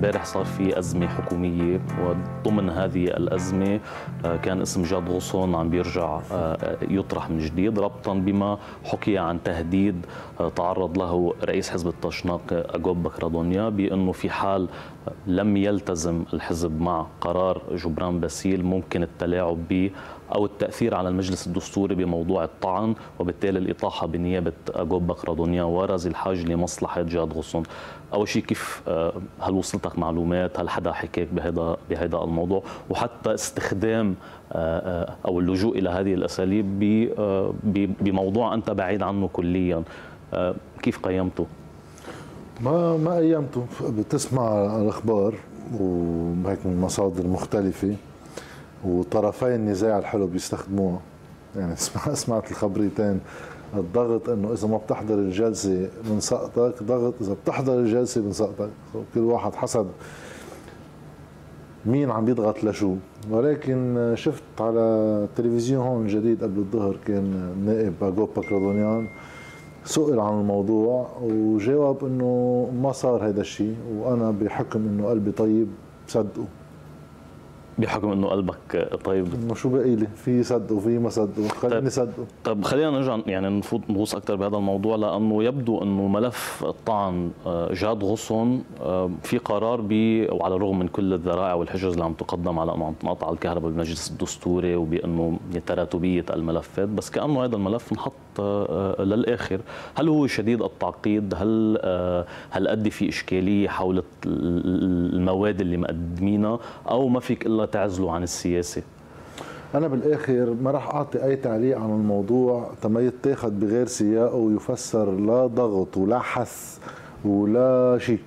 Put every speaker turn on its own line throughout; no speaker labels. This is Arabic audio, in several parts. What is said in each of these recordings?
امبارح صار في أزمة حكومية وضمن هذه الأزمة آه، كان اسم جاد غصون عم بيرجع آه، يطرح من جديد ربطا بما حكي عن تهديد آه، تعرض له رئيس حزب التشناق أجوب بكرادونيا بأنه في حال لم يلتزم الحزب مع قرار جبران باسيل ممكن التلاعب به أو التأثير على المجلس الدستوري بموضوع الطعن وبالتالي الإطاحة بنيابة أجوب بكرادونيا ورزي الحاج لمصلحة جاد غصون أول شيء كيف آه، هل وصلتك معلومات؟ هل حدا حكاك بهذا بهذا الموضوع؟ وحتى استخدام آه، آه، أو اللجوء إلى هذه الأساليب بموضوع أنت بعيد عنه كليا. كيف قيمته؟
ما ما ايامته بتسمع الأخبار وهيك من مصادر مختلفة وطرفي النزاع الحلو بيستخدموها. يعني سمعت الخبريتين. الضغط إنه إذا ما بتحضر الجلسة بنسقطك ضغط إذا بتحضر الجلسة بنسقطك كل واحد حسب مين عم بيضغط لشو. ولكن شفت على التلفزيون هون جديد قبل الظهر كان نائب اجوب باكرادونيان سئل عن الموضوع وجاوب إنه ما صار هذا الشيء وأنا بحكم إنه قلبي طيب بصدقه
بحكم إنه قلبك طيب.
انه شو باقي لي؟ في صدق وفي ما صدق خليني طيب. صدقه.
طيب خلينا نرجع يعني نفوت نغوص أكثر بهذا الموضوع لأنه يبدو إنه ملف الطعن آه، جاد غصن آه، في قرار ب وعلى الرغم من كل الذرائع والحجج اللي عم تقدم على انه عم تنقطع الكهرباء بالمجلس الدستوري وبإنه تراتبية الملفات بس كأنه هذا الملف انحط آه، للآخر. هل هو شديد التعقيد؟ هل هل أدي في إشكالية حول المواد اللي مقدمينها؟ أو ما فيك إلا تعزلوا عن السياسة؟
أنا بالآخر ما راح أعطي أي تعليق عن الموضوع. تما يتاخذ بغير سياقه ويفسر لا ضغط ولا حث ولا شيء.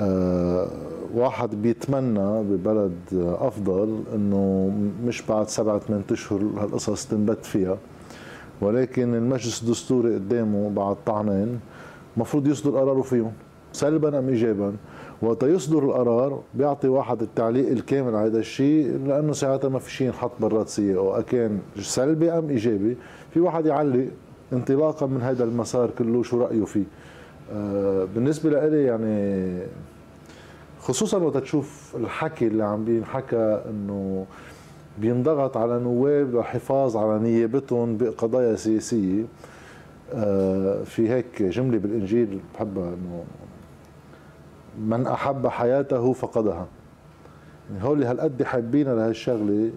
أه واحد بيتمنى ببلد أفضل إنه مش بعد سبعة ثمان أشهر هالقصص تنبت فيها. ولكن المجلس الدستوري قدامه بعد طعنين المفروض يصدر قراره فيهم سلبا أم ايجابا؟ وقت يصدر القرار بيعطي واحد التعليق الكامل على هذا الشيء لأنه ساعتها ما في شيء ينحط برات سيئه كان سلبي أم إيجابي في واحد يعلق انطلاقا من هذا المسار كله شو رأيه فيه. آه بالنسبة لي يعني خصوصا وقت تشوف الحكي اللي عم بينحكى إنه بينضغط على نواب للحفاظ على نيابتهم بقضايا سياسية. آه في هيك جملة بالإنجيل بحبها إنه من أحب حياته فقدها. يعني هول هالقد حابين لهالشغلة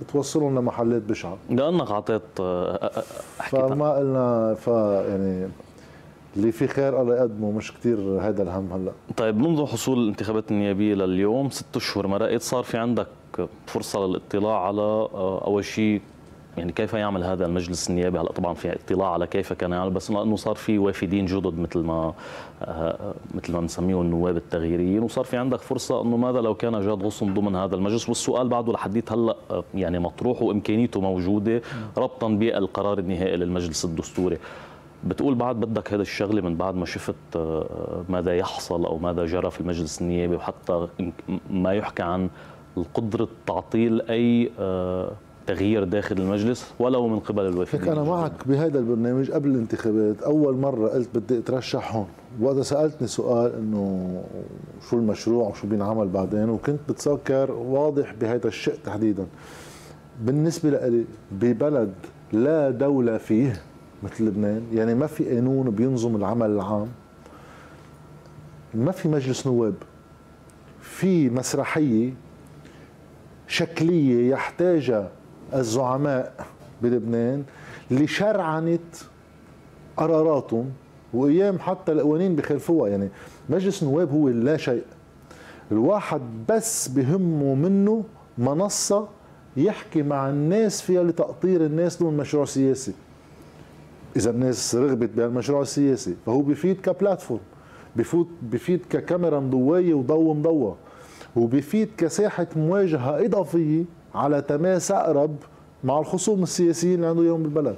بتوصلهم لمحلات بشعة.
لأنك اعطيت آه، آه، آه،
فما قلنا ف يعني اللي في خير الله يقدمه مش كثير هذا الهم هلأ.
طيب منذ حصول الانتخابات النيابية لليوم ست اشهر مرقت صار في عندك فرصة للاطلاع على أول شيء يعني كيف يعمل هذا المجلس النيابي؟ هلأ طبعا في اطلاع على كيف كان يعمل بس انه صار في وافدين جدد مثل ما آه، مثل ما بنسميهم النواب التغييريين وصار في عندك فرصة أنه ماذا لو كان جاد غصن ضمن هذا المجلس؟ والسؤال بعده لحديت هلأ آه، يعني مطروح وإمكانيته موجودة ربطا بالقرار النهائي للمجلس الدستوري. بتقول بعد بدك هذا الشغلة من بعد ما شفت آه، ماذا يحصل أو ماذا جرى في المجلس النيابي وحتى ما يحكى عن القدرة تعطيل أي تغيير داخل المجلس ولو من قبل الوفد.
هيك أنا معك بهذا البرنامج قبل الانتخابات أول مرة قلت بدي أترشح هون. وقت سألتني سؤال إنه شو المشروع وشو بينعمل بعدين وكنت بتفكر واضح بهذا الشيء تحديدا. بالنسبة لي ببلد لا دولة فيه مثل لبنان. يعني ما في قانون بينظم العمل العام. ما في مجلس نواب. في مسرحية شكلية يحتاجها الزعماء بلبنان لشرعنة قراراتهم وأيام حتى القوانين بخلفوها. يعني مجلس النواب هو لا شيء. الواحد بس بهمه منه منصة يحكي مع الناس فيها لتقطير الناس دون مشروع سياسي. إذا الناس رغبت بهالمشروع السياسي فهو بفيد كبلاتفورم بفوت بفيد ككاميرا مضوية وضوء مضوى وبفيد كساحة مواجهة إضافية على تماس أقرب مع الخصوم السياسيين اللي عنده اليوم بالبلد.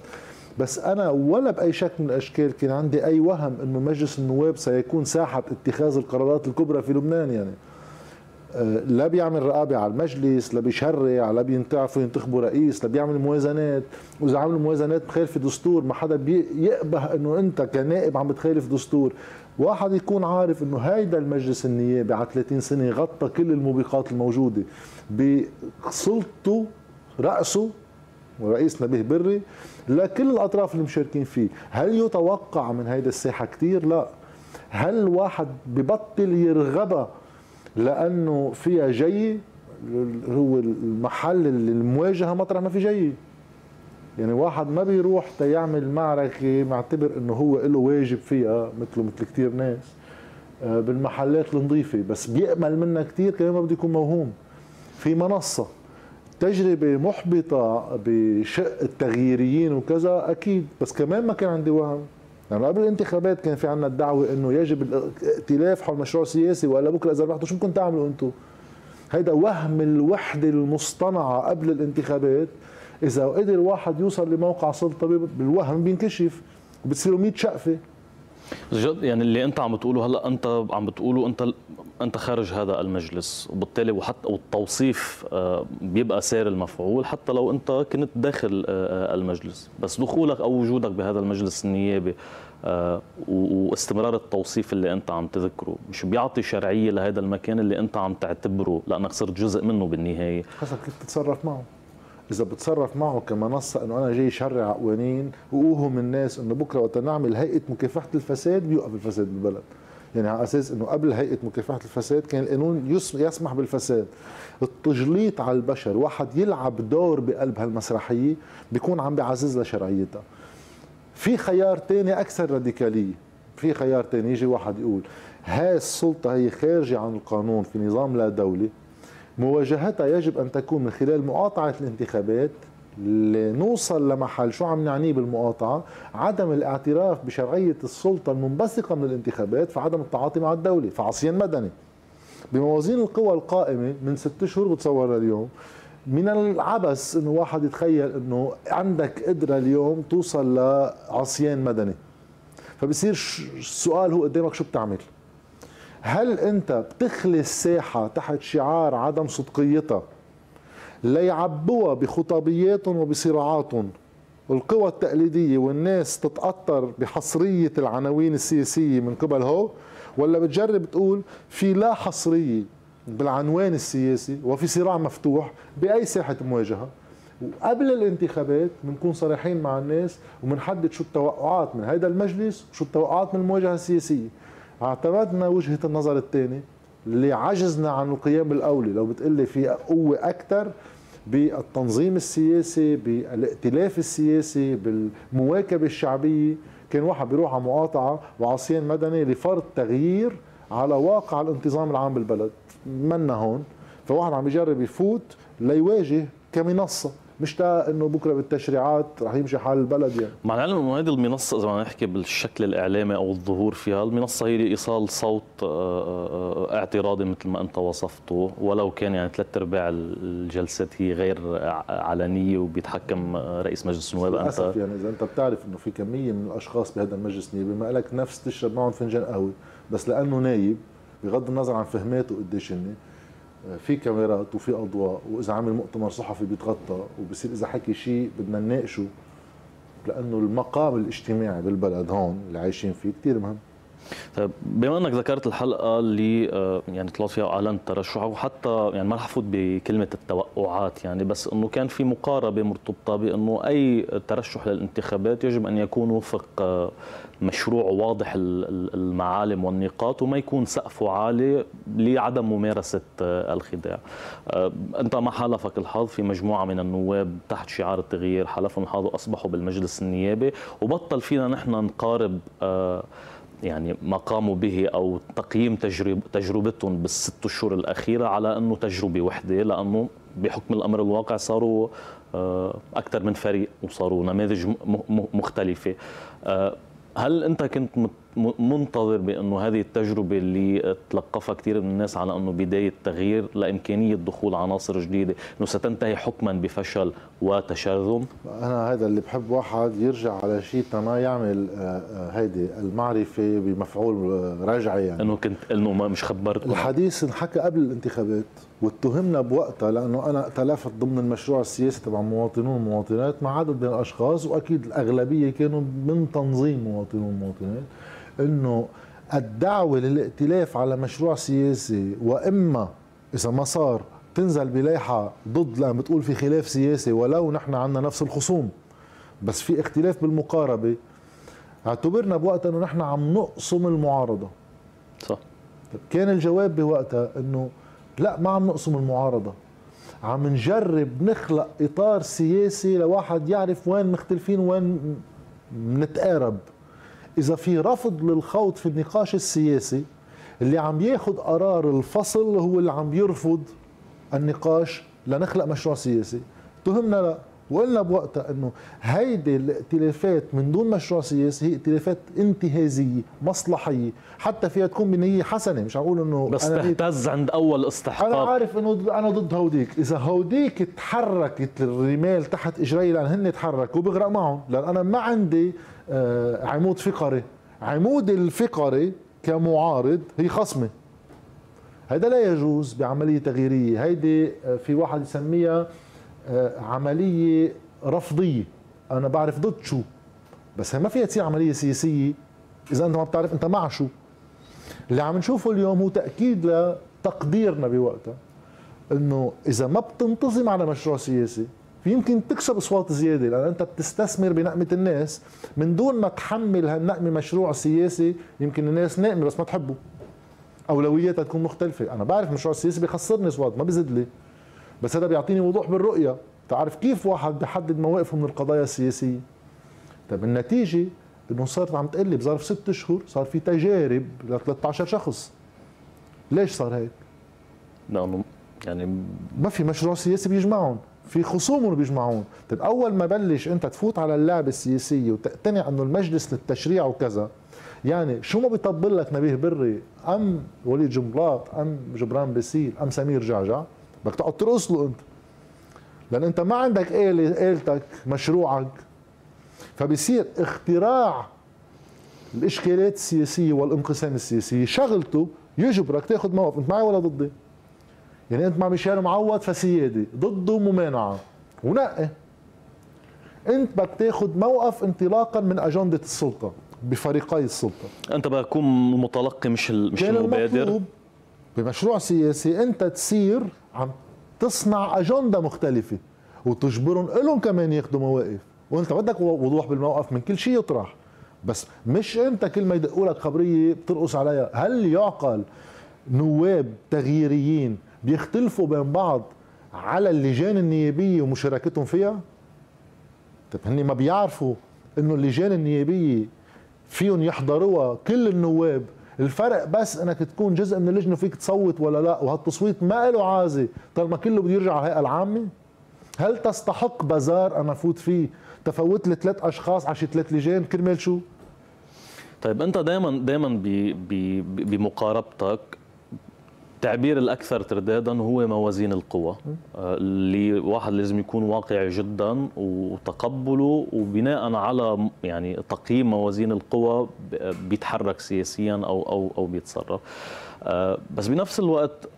بس أنا ولا بأي شكل من الأشكال كان عندي أي وهم إنه مجلس النواب سيكون ساحة اتخاذ القرارات الكبرى في لبنان يعني. لا بيعمل رقابة على المجلس لا بيشرع لا بينتعفوا ينتخبوا رئيس لا بيعمل موازنات. وإذا عملوا موازنات مخالفه دستور ما حدا بيقبه إنه أنت كنائب عم بتخالف دستور. واحد يكون عارف إنه هيدا المجلس النيابي على 30 سنة غطى كل الموبقات الموجودة بسلطته رأسه ورئيس نبيه بري لكل الأطراف المشاركين فيه. هل يتوقع من هيدا الساحة كثير لا. هل واحد ببطل يرغبها لأنه فيها جي هو المحل المواجهة مطرح ما في جي يعني واحد ما بيروح تيعمل معركة معتبر إنه هو له واجب فيها مثله مثل كثير ناس آه، بالمحلات النظيفة. بس بيأمل منها كثير كمان ما بده يكون موهوم. في منصة تجربة محبطة بشق التغييريين وكذا أكيد. بس كمان ما كان عندي وهم. يعني قبل الانتخابات كان في عندنا الدعوة إنه يجب الائتلاف حول مشروع سياسي والا بكره إذا ربحتوا شو ممكن تعملوا أنتم؟ هيدا وهم الوحدة المصطنعة قبل الانتخابات إذا قدر واحد يوصل لموقع سلطة بالوهم بينكشف بتصيروا 100 شقفة
جد يعني اللي انت عم بتقوله هلا انت عم بتقوله انت انت خارج هذا المجلس وبالتالي وحتى والتوصيف آه، بيبقى سير المفعول حتى لو انت كنت داخل آه، آه، المجلس. بس دخولك أو وجودك بهذا المجلس النيابي واستمرار التوصيف اللي انت عم تذكره مش بيعطي شرعية لهذا المكان اللي انت عم تعتبره لأنك صرت جزء منه بالنهاية.
حسب كيف تتصرف معه؟ إذا بتصرف معه كمنصة إنه أنا جاي شرع قوانين واوهم الناس إنه بكرة وقت نعمل هيئة مكافحة الفساد بيوقف الفساد بالبلد. يعني على أساس إنه قبل هيئة مكافحة الفساد كان القانون يسمح بالفساد. التجليط على البشر واحد يلعب دور بقلب هالمسرحية بيكون عم بيعزز لها شرعيتها في خيار تاني أكثر راديكاليه في خيار تاني يجي واحد يقول هاي السلطة هي خارجة عن القانون في نظام لا دولي مواجهتها يجب أن تكون من خلال مقاطعة الانتخابات لنوصل لمحل. شو عم نعنيه بالمقاطعة؟ عدم الاعتراف بشرعية السلطة المنبثقة من الانتخابات فعدم التعاطي مع الدولة فعصيان مدني. بموازين القوى القائمة من ست شهور بتصور اليوم من العبث إنه واحد يتخيل إنه عندك قدرة اليوم توصل لعصيان مدني. فبصير السؤال هو قدامك شو بتعمل؟ هل أنت بتخلي الساحة تحت شعار عدم صدقيتها؟ ليعبوها بخطابياتهم وبصراعاتهم القوى التقليدية والناس تتأطر بحصرية العناوين السياسية من قبل هو؟ ولا بتجرب تقول في لا حصرية بالعنوان السياسي وفي صراع مفتوح بأي ساحة مواجهة؟ وقبل الانتخابات بنكون صريحين مع الناس وبنحدد شو التوقعات من هذا المجلس وشو التوقعات من المواجهة السياسية. اعتمدنا وجهة النظر الثاني اللي عجزنا عن القيام بالأولى لو بتقلي في قوة أكثر بالتنظيم السياسي بالائتلاف السياسي بالمواكبة الشعبية كان واحد بيروح على مقاطعة وعصيان مدني لفرض تغيير على واقع الانتظام العام بالبلد. منا هون. فواحد عم يجرب يفوت ليواجه كمنصة. مشتاق إنه بكرة بالتشريعات رح يمشي حال البلد يعني.
مع العلم إنه هذه المنصة إذا بدنا نحكي بالشكل الإعلامي أو الظهور فيها المنصة هي لإيصال صوت آه، آه، آه، اعتراضي مثل ما أنت وصفته. ولو كان يعني ثلاث أرباع الجلسات هي غير علنية وبيتحكم رئيس مجلس النواب
أنت يعني إذا أنت بتعرف إنه في كمية من الأشخاص بهذا المجلس النيابي ما لك نفس تشرب معهم فنجان قهوة بس لأنه نايب بغض النظر عن فهماته قديش هن في كاميرات وفي أضواء وإذا عمل مؤتمر صحفي بيتغطى وبصير إذا حكي شيء بدنا نناقشه لأنه المقام الاجتماعي بالبلد هون اللي عايشين فيه كثير مهم.
طيب بما إنك ذكرت الحلقة اللي آه، يعني طلعت فيها اعلنت ترشحه وحتى يعني ما رح أفوت بكلمة التوقعات يعني بس إنه كان في مقاربة مرتبطة بإنه أي ترشح للانتخابات يجب أن يكون وفق آه، مشروع واضح المعالم والنقاط وما يكون سقفه عالي لعدم ممارسة آه، الخداع. أنت ما حالفك الحظ في مجموعة من النواب تحت شعار التغيير. حلفهم الحظ واصبحوا بالمجلس النيابي. وبطل فينا نحن نقارب يعني ما قاموا به أو تقييم تجرب تجربتهم بالست اشهر الأخيرة على أنه تجربة وحدة لأنه بحكم الأمر الواقع صاروا آه، أكثر من فريق وصاروا نماذج مختلفة. آه، هل انت كنت منتظر بأنه هذه التجربة اللي تلقفها كثير من الناس على أنه بداية تغيير لإمكانية دخول عناصر جديدة إنه ستنتهي حكما بفشل وتشرذم
أنا هذا اللي بحب واحد يرجع على شيء ما يعمل آه، آه، هيدي المعرفة بمفعول رجعي يعني.
إنه كنت إنه ما مش خبرت
الحديث انحكى قبل الانتخابات. واتهمنا بوقتها لأنه أنا تلافت ضمن المشروع السياسي تبع مواطنون ومواطنات مع عدد من الأشخاص وأكيد الأغلبية كانوا من تنظيم مواطنون ومواطنات إنه الدعوة للائتلاف على مشروع سياسي وإما إذا ما صار تنزل بلايحه ضد لما بتقول في خلاف سياسي ولو نحن عندنا نفس الخصوم بس في اختلاف بالمقاربة اعتبرنا بوقتها إنه نحن عم نقسم المعارضة.
صح.
كان الجواب بوقتها إنه لا ما عم نقسم المعارضة. عم نجرب نخلق إطار سياسي لواحد يعرف وين مختلفين وين نتقارب. إذا في رفض للخوض في النقاش السياسي اللي عم ياخذ قرار الفصل هو اللي عم يرفض النقاش لنخلق مشروع سياسي. تهمنا لا. وقلنا بوقتها إنه هيدي الائتلافات من دون مشروع سياسي هي ائتلافات انتهازية مصلحية حتى فيها تكون بنية حسنة. مش أقول إنه
بس أنا تهتز عند أول استحقاق.
أنا عارف إنه أنا ضد هوديك. إذا هوديك تحركت الرمال تحت اجري لأن هن تحركوا بغرق معهم. لأن أنا ما عندي آه، عمود فقري. عمود الفقري كمعارض هي خصمة. هذا لا يجوز بعملية تغييرية. هيدي آه، في واحد يسميها آه، عملية رفضية. أنا بعرف ضد شو بس ما فيها تصير عملية سياسية إذا أنت ما بتعرف أنت مع شو. اللي عم نشوفه اليوم هو تأكيد لتقديرنا بوقتها إنه إذا ما بتنتظم على مشروع سياسي يمكن تكسب أصوات زيادة لأن أنت بتستثمر بنقمة الناس. من دون ما تحمل هالنقمة مشروع سياسي يمكن الناس ناقمة بس ما تحبه. أولوياتها تكون مختلفة. أنا بعرف المشروع السياسي بيخسرني أصوات ما بيزيد لي بس هذا بيعطيني وضوح بالرؤية. تعرف كيف واحد بحدد مواقفه من القضايا السياسية؟ طيب النتيجة إنه صارت عم تقلي بظرف ست اشهر صار في تجارب ل 13 شخص. ليش صار هيك؟
لأنه يعني
ما في مشروع سياسي بيجمعهم في خصوم بيجمعون طيب أول ما بلش أنت تفوت على اللعبة السياسية وتقتنع إنه المجلس للتشريع وكذا يعني شو ما بيطبل لك نبيه بري؟ أم وليد جنبلاط أم جبران باسيل أم سمير جعجع. بدك تقعد ترقص له انت. لأن انت ما عندك آلة آلتك مشروعك. فبصير اختراع الإشكالات السياسية والانقسام السياسي شغلته يجبرك تاخذ موقف. انت معي ولا ضدي؟ يعني انت مع ميشيل معوض فسيادي ضده ممانعه ونقي. انت بدك تاخذ موقف انطلاقا من أجندة السلطة بفريقي السلطة.
أنت بكون متلقي مش مش المبادر.
بمشروع سياسي أنت تصير عم تصنع أجندة مختلفة وتجبرهم لهم كمان ياخذوا مواقف. وأنت بدك وضوح بالموقف من كل شيء يطرح. بس مش أنت كل ما يدقوا لك خبرية بترقص عليها. هل يعقل نواب تغييريين بيختلفوا بين بعض على اللجان النيابية ومشاركتهم فيها؟ طيب هني ما بيعرفوا إنه اللجان النيابية فيهم يحضروها كل النواب الفرق بس انك تكون جزء من اللجنة فيك تصوت ولا لا وهالتصويت ما له عازه طالما كله بده يرجع على الهيئة العامة؟ هل تستحق بازار أنا فوت فيه؟ تفوت لي ثلاث أشخاص على شي ثلاث لجان؟ كرمال شو؟
طيب أنت دائما دائما بمقاربتك التعبير الأكثر تردادا هو موازين القوى. آه، اللي واحد لازم يكون واقعي جدا وتقبله وبناء على يعني تقييم موازين القوى بيتحرك سياسيا أو أو أو بيتصرف. آه، بس بنفس الوقت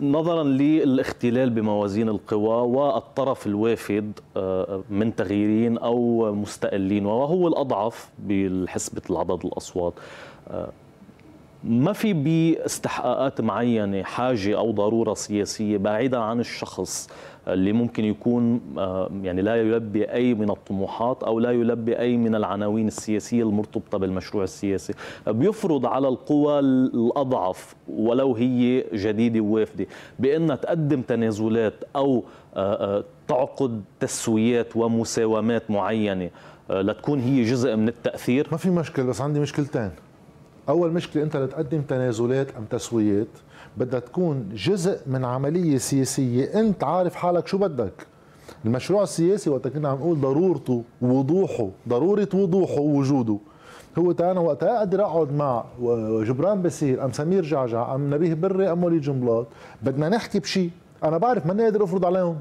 نظرا للاختلال بموازين القوى والطرف الوافد آه، من تغييرين أو مستقلين وهو الأضعف بحسبه العدد الأصوات. ما في باستحقاقات معينة حاجة أو ضرورة سياسية بعيدا عن الشخص اللي ممكن يكون آه، يعني لا يلبي أي من الطموحات أو لا يلبي أي من العناوين السياسية المرتبطة بالمشروع السياسي. بيفرض على القوى الأضعف ولو هي جديدة ووافدة بانها تقدم تنازلات أو آه، آه، تعقد تسويات ومساومات معينة لتكون هي جزء من التأثير.
ما في مشكلة بس عندي مشكلتين. أول مشكلة أنت لتقدم تنازلات أم تسويات بدها تكون جزء من عملية سياسية. أنت عارف حالك شو بدك. المشروع السياسي وقت كنا عم نقول ضرورته ووضوحه ضرورة وضوحه ووجوده. هو أنا وقتها أقدر أقعد مع جبران بسير أم سمير جعجع أم نبيه بري أم وليد جنبلاط. بدنا نحكي بشيء أنا بعرف ماني قادر أفرض عليهم.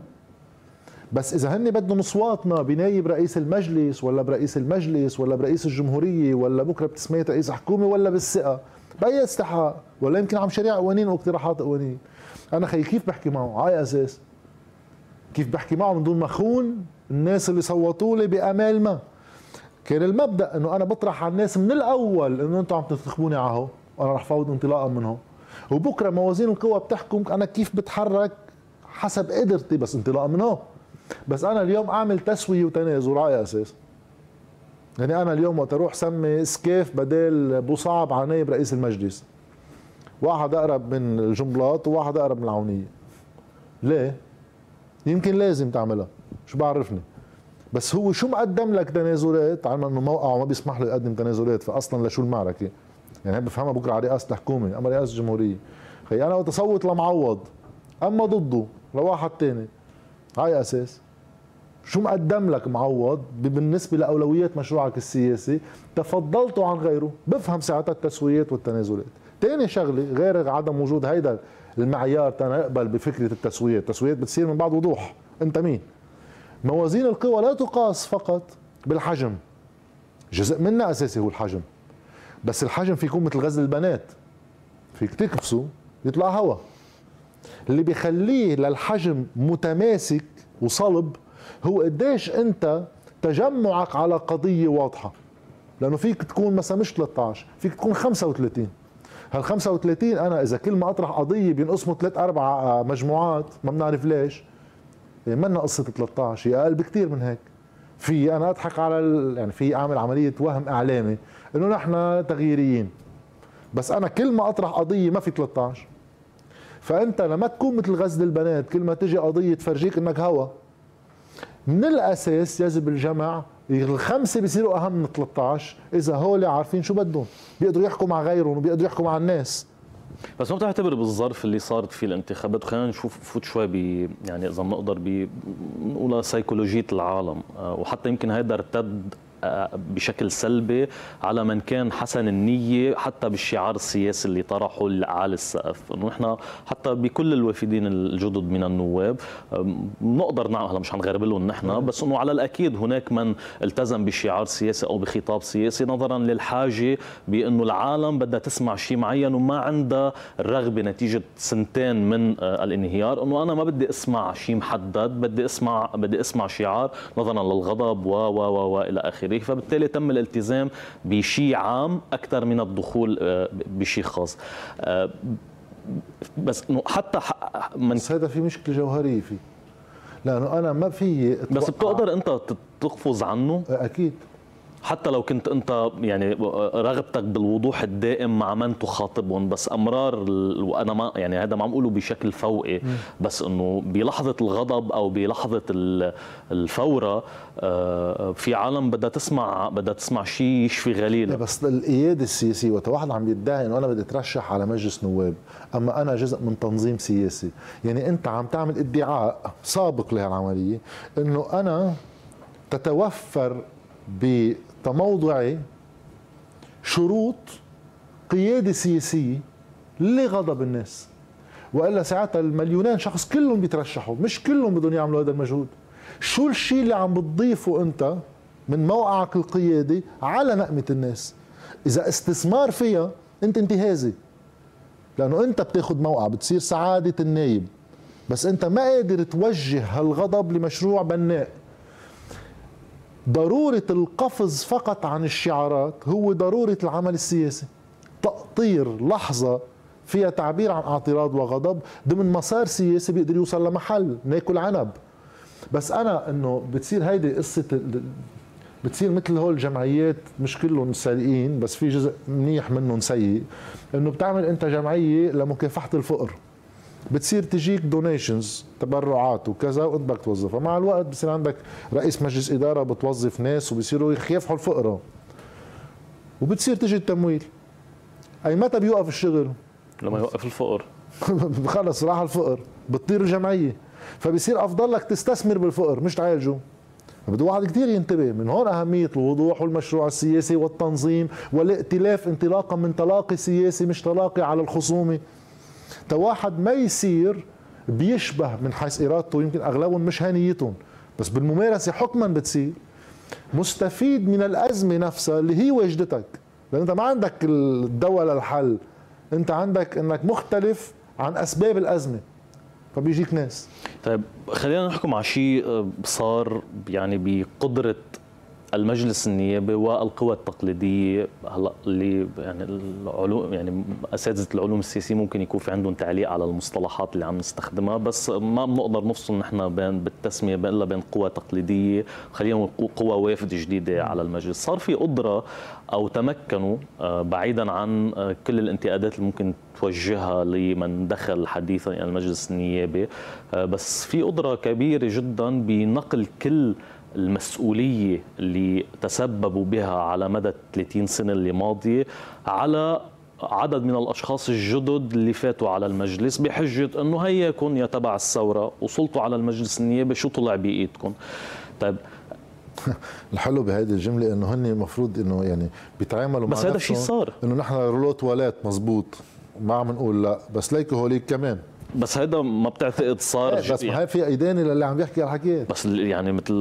بس إذا هن بدهم اصواتنا بنايب رئيس المجلس ولا برئيس المجلس ولا برئيس الجمهورية ولا بكرة بتسمية رئيس حكومة ولا بالثقة بأي استحقاق؟ ولا يمكن عم شريع قوانين واقتراحات قوانين. أنا خي كيف بحكي معه؟ على أساس كيف بحكي معه من دون ما خون الناس اللي صوتوا لي بأمال ما. كان المبدأ إنه أنا بطرح على الناس من الأول إنه أنتم عم تنتخبوني عهو وأنا رح فوت انطلاقا منهم وبكرة موازين القوى بتحكم أنا كيف بتحرك حسب قدرتي بس انطلاقا من هون بس أنا اليوم أعمل تسوية وتنازل على أساس. يعني أنا اليوم وقت أروح سمي سكيف بدل بوصعب على نائب رئيس المجلس. واحد أقرب من الجملات وواحد أقرب من العونية. ليه؟ يمكن لازم تعملها. شو بعرفني؟ بس هو شو مقدم لك تنازلات؟ علما إنه موقعه ما بيسمح له يقدم تنازلات فاصلا لشو المعركة؟ يعني بفهمها بكرة على رئاسة الحكومة أما رئاسة الجمهورية. خي أنا وقت اصوت لمعوض أما ضده لواحد تاني. على أساس. شو مقدم لك معوض بالنسبة لاولويات مشروعك السياسي؟ تفضلته عن غيره. بفهم ساعتها التسويات والتنازلات. تاني شغلة غير عدم وجود هيدا المعيار تنقبل بفكرة التسويات. التسويات بتصير من بعد وضوح. أنت مين؟ موازين القوى لا تقاس فقط بالحجم. جزء منها أساسي هو الحجم. بس الحجم في يكون مثل غزل البنات. فيك تكبسه يطلع هوا. اللي بيخليه للحجم متماسك وصلب هو قديش انت تجمعك على قضية واضحة. لأنه فيك تكون مثلا مش 13 فيك تكون 35 هال 35 أنا إذا كل ما أطرح قضية بينقسموا ثلاث أربع مجموعات ما بنعرف ليش. يعني منا قصة 13 هي أقل بكثير من هيك. في أنا أضحك على يعني في أعمل عملية وهم إعلامي إنه نحن تغييريين. بس أنا كل ما أطرح قضية ما في 13 فأنت لما تكون مثل غزل البنات كل ما تجي قضية تفرجيك إنك هوا. من الأساس يجب الجمع الخمسة بيصيروا أهم من 13 إذا هول عارفين شو بدهم. بيقدروا يحكوا مع غيرهم وبيقدروا يحكوا مع الناس.
بس ما بتعتبر بالظرف اللي صارت فيه الانتخابات وخلينا نشوف فوت شوي ب يعني إذا بنقدر بنقولها سيكولوجيه العالم. آه، وحتى يمكن هيدا ارتد بشكل سلبي على من كان حسن النية حتى بالشعار السياسي اللي طرحه لأعالي السقف. إنه نحن حتى بكل الوافدين الجدد من النواب بنقدر نعمل هلا مش حنغرب لهم نحن بس إنه على الأكيد هناك من التزم بشعار سياسي أو بخطاب سياسي نظرا للحاجة بإنه العالم بدها تسمع شيء معين وما عندها الرغبه نتيجة سنتين من آه، الانهيار. إنه أنا ما بدي أسمع شيء محدد بدي أسمع بدي أسمع شعار نظرا للغضب و و و والى آخره. اخره فبالتالي تم الالتزام بشيء عام أكثر من الدخول آه، بشيء خاص. آه، بس حتى
من بس هذا في مشكلة جوهرية فيه. لأنه أنا ما في
بس بتقدر أنت تقفز عنه؟
أكيد.
حتى لو كنت انت يعني رغبتك بالوضوح الدائم مع من تخاطبهم بس أمرار وأنا ما يعني هذا ما عم أقوله بشكل فوقي بس إنه بلحظة الغضب أو بلحظة الفورة آه، في عالم بدها تسمع بدها تسمع شيء يشفي غليله
بس القيادة السياسية وقت واحد عم يدعي إنه أنا بدي أترشح على مجلس نواب أما أنا جزء من تنظيم سياسي. يعني أنت عم تعمل ادعاء سابق لهالعملية إنه أنا تتوفر بتموضع شروط قيادة سياسية لغضب الناس. وإلا ساعتها المليونين شخص كلهم بيترشحوا مش كلهم بدهم يعملوا هذا المجهود. شو الشيء اللي عم بتضيفه أنت من موقعك القيادي على نقمة الناس؟ إذا استثمار فيها أنت انتهازي. لأنه أنت بتاخذ موقع بتصير سعادة النايب. بس أنت ما قادر توجه هالغضب لمشروع بناء. ضرورة القفز فقط عن الشعارات هو ضرورة العمل السياسي. تقطير لحظة فيها تعبير عن اعتراض وغضب ضمن مسار سياسي بيقدر يوصل لمحل ناكل عنب. بس أنا إنه بتصير هيدي قصة بتصير مثل هول الجمعيات مش كلهم سيئين بس في جزء منيح منهم سيء إنه بتعمل أنت جمعية لمكافحة الفقر. بتصير تجيك دونيشنز تبرعات وكذا وانت بدك توظفها. مع الوقت بصير عندك رئيس مجلس إدارة بتوظف ناس وبصيروا يخافحوا الفقراء. وبتصير تجي التمويل. أي متى بيوقف الشغل؟
لما يوقف الفقر.
خلص راح الفقر. بتطير الجمعية. فبصير أفضل لك تستثمر بالفقر مش تعالجه. بده واحد كثير ينتبه. من هون أهمية الوضوح والمشروع السياسي والتنظيم والائتلاف انطلاقا من تلاقي سياسي مش تلاقي على الخصومة. واحد ما يصير بيشبه من حيث إرادته يمكن أغلبهم مش هنيتهم بس بالممارسة حكما بتصير. مستفيد من الأزمة نفسها اللي هي وجدتك. لأن أنت ما عندك الدواء للحل. أنت عندك أنك مختلف عن أسباب الأزمة. فبيجيك ناس.
طيب خلينا نحكم على شيء صار يعني بقدرة المجلس النيابي والقوى التقليدية هلا اللي يعني العلوم يعني أساتذة العلوم السياسية ممكن يكون في عندهم تعليق على المصطلحات اللي عم نستخدمها بس ما بنقدر نفصل نحن بين بالتسمية إلا بين قوى تقليدية خلينا نقول قوى وافد جديدة على المجلس. صار في قدرة أو تمكنوا آه، بعيدا عن آه، كل الانتقادات اللي ممكن توجهها لمن دخل حديثا إلى المجلس النيابي آه، بس في قدرة كبيرة جدا بنقل كل المسؤولية اللي تسببوا بها على مدى 30 سنة اللي ماضية على عدد من الأشخاص الجدد اللي فاتوا على المجلس بحجة إنه هيكم يا تبع الثورة وصلتوا على المجلس النيابي شو طلع بإيدكم؟ طيب.
الحلو بهذه الجملة إنه هن المفروض إنه يعني بيتعاملوا
بس هذا الشيء صار.
إنه نحن رولو تواليت مزبوط ما عم نقول لا بس ليكوا هوليك كمان.
بس هيدا ما بتعتقد صار
إيه، بس ما هي في ايداني للي عم بيحكي الحكيات
بس يعني مثل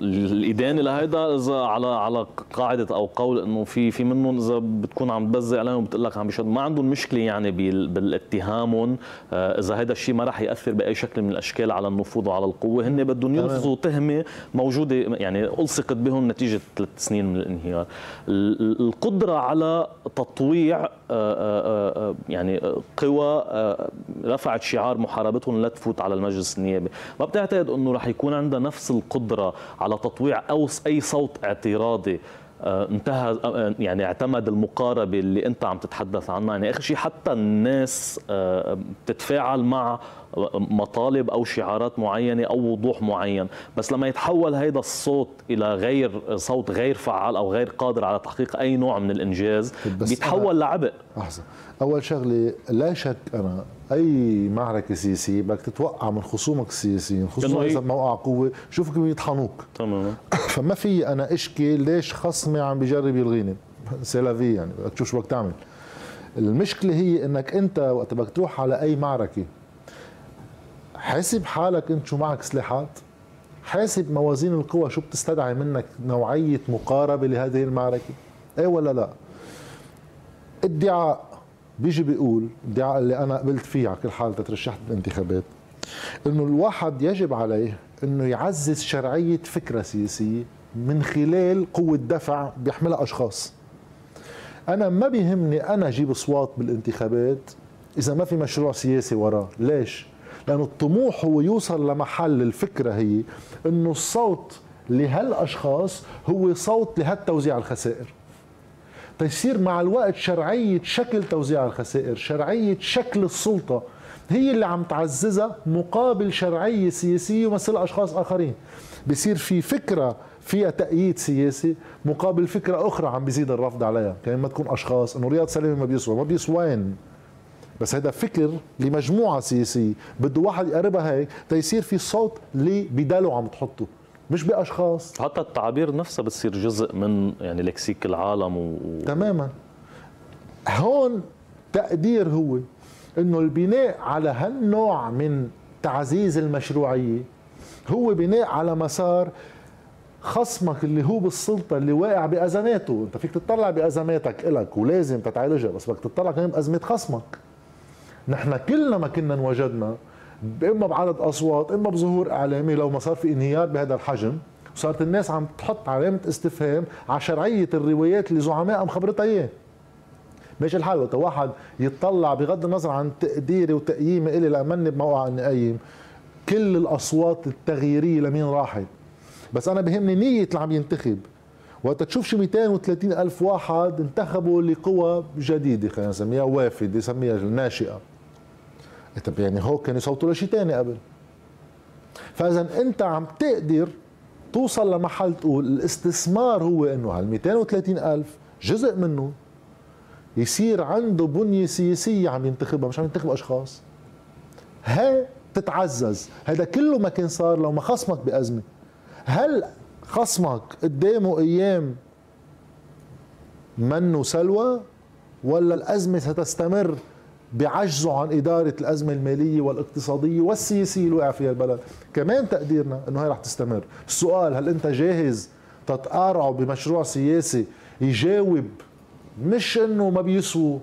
الايداني لهيدا إذا على على قاعدة أو قول إنه في في منهم إذا بتكون عم تبزق عليهم وبتقول لك عم بيشد. ما عندهم مشكلة يعني بالاتهامهم. آه، إذا هيدا الشيء ما راح يأثر بأي شكل من الأشكال على النفوذ وعلى القوة هن بدهم يلفظوا تهمة موجودة يعني ألصقت بهم نتيجة ثلاث سنين من الانهيار. القدرة على تطويع آه، آه، يعني قوى رفعت شعار محاربتهم لا تفوت على المجلس النيابي. ما بتعتقد إنه رح يكون عندها نفس القدرة على تطويع أو أي صوت اعتراضي آه، انتهى آه، يعني اعتمد المقاربة اللي أنت عم تتحدث عنها؟ يعني آخر شيء حتى الناس آه، بتتفاعل مع مطالب أو شعارات معينة أو وضوح معين. بس لما يتحول هذا الصوت إلى غير صوت غير فعال أو غير قادر على تحقيق أي نوع من الإنجاز بيتحول لعبء.
أحسن. أول شغلة لا شك أنا أي معركة سياسية بدك تتوقع من خصومك السياسيين خصوصا إذا موقع قوة شوف كيف يطحنوك.
تماما.
فما في أنا إشكي ليش خصمي عم بيجرب يلغيني. سيلافي يعني بدك تشوف شو بدك تعمل. المشكلة هي إنك أنت وقت بدك تروح على أي معركة حاسب حالك أنت شو معك سلاحات حاسب موازين القوى شو بتستدعي منك نوعية مقاربة لهذه المعركة. إيه ولا لا؟ ادعاء. بيجي بيقول ادعاء اللي أنا قبلت فيه على كل حال تترشحت بالانتخابات إنه الواحد يجب عليه إنه يعزز شرعية فكرة سياسية من خلال قوة دفع بيحملها أشخاص. أنا ما بيهمني أنا أجيب أصوات بالانتخابات إذا ما في مشروع سياسي وراه. ليش؟ لأنه الطموح هو يوصل لمحل الفكرة هي إنه الصوت لهالأشخاص هو صوت لهالتوزيع الخسائر. تيصير مع الوقت شرعية شكل توزيع الخسائر شرعية شكل السلطة هي اللي عم تعززها مقابل شرعية سياسية ومثل أشخاص آخرين. بصير في فكرة فيها تأييد سياسي مقابل فكرة أخرى عم بيزيد الرفض عليها. كان ما تكون أشخاص أنه رياض سلامة ما بيسوى ما بيسوين بس هذا فكر لمجموعة سياسية بده واحد يقربها هيك تيصير في صوت اللي بداله عم تحطه. مش بأشخاص.
حتى التعابير نفسها بتصير جزء من يعني لكسيك العالم و...
تماما. هون تقدير هو إنه البناء على هالنوع من تعزيز المشروعية هو بناء على مسار خصمك اللي هو بالسلطة اللي واقع بأزماته. أنت فيك تطلع بأزماتك إلك ولازم تتعالجها بس بدك تطلع كمان بأزمة خصمك. نحن كلنا ما كنا انوجدنا إما بعدد أصوات إما بظهور إعلامي. لو ما صار في انهيار بهذا الحجم وصارت الناس عم تحط علامة استفهام على شرعية الروايات اللي زعماء مخبرتها إياه. ماشي الحال. وقت واحد يتطلع بغض النظر عن تقديري وتقييمي إلي لأمني بموقع أني قيم كل الأصوات التغييرية لمين راحت؟ بس أنا بهمني نية اللي عم ينتخب. وقت تشوف شي 230 ألف واحد انتخبوا لقوى جديدة خلينا نسميها وافد يسميها ناشئة. طب يعني هو كان يصوتوا لشيء ثاني قبل. فإذا أنت عم تقدر توصل لمحل تقول الاستثمار هو إنه هال 230 ألف جزء منه يصير عنده بنية سياسية عم ينتخبها مش عم ينتخب أشخاص. هاي تتعزز. هذا كله ما كان صار لو ما خصمك بأزمة. هل خصمك قدامه أيام منه سلوى ولا الأزمة ستستمر؟ بعجزه عن إدارة الأزمة المالية والاقتصادية والسياسية اللي وقع فيها البلد. كمان تقديرنا أنه هي رح تستمر. السؤال هل أنت جاهز تتقارعوا بمشروع سياسي يجاوب مش أنه ما بيسووا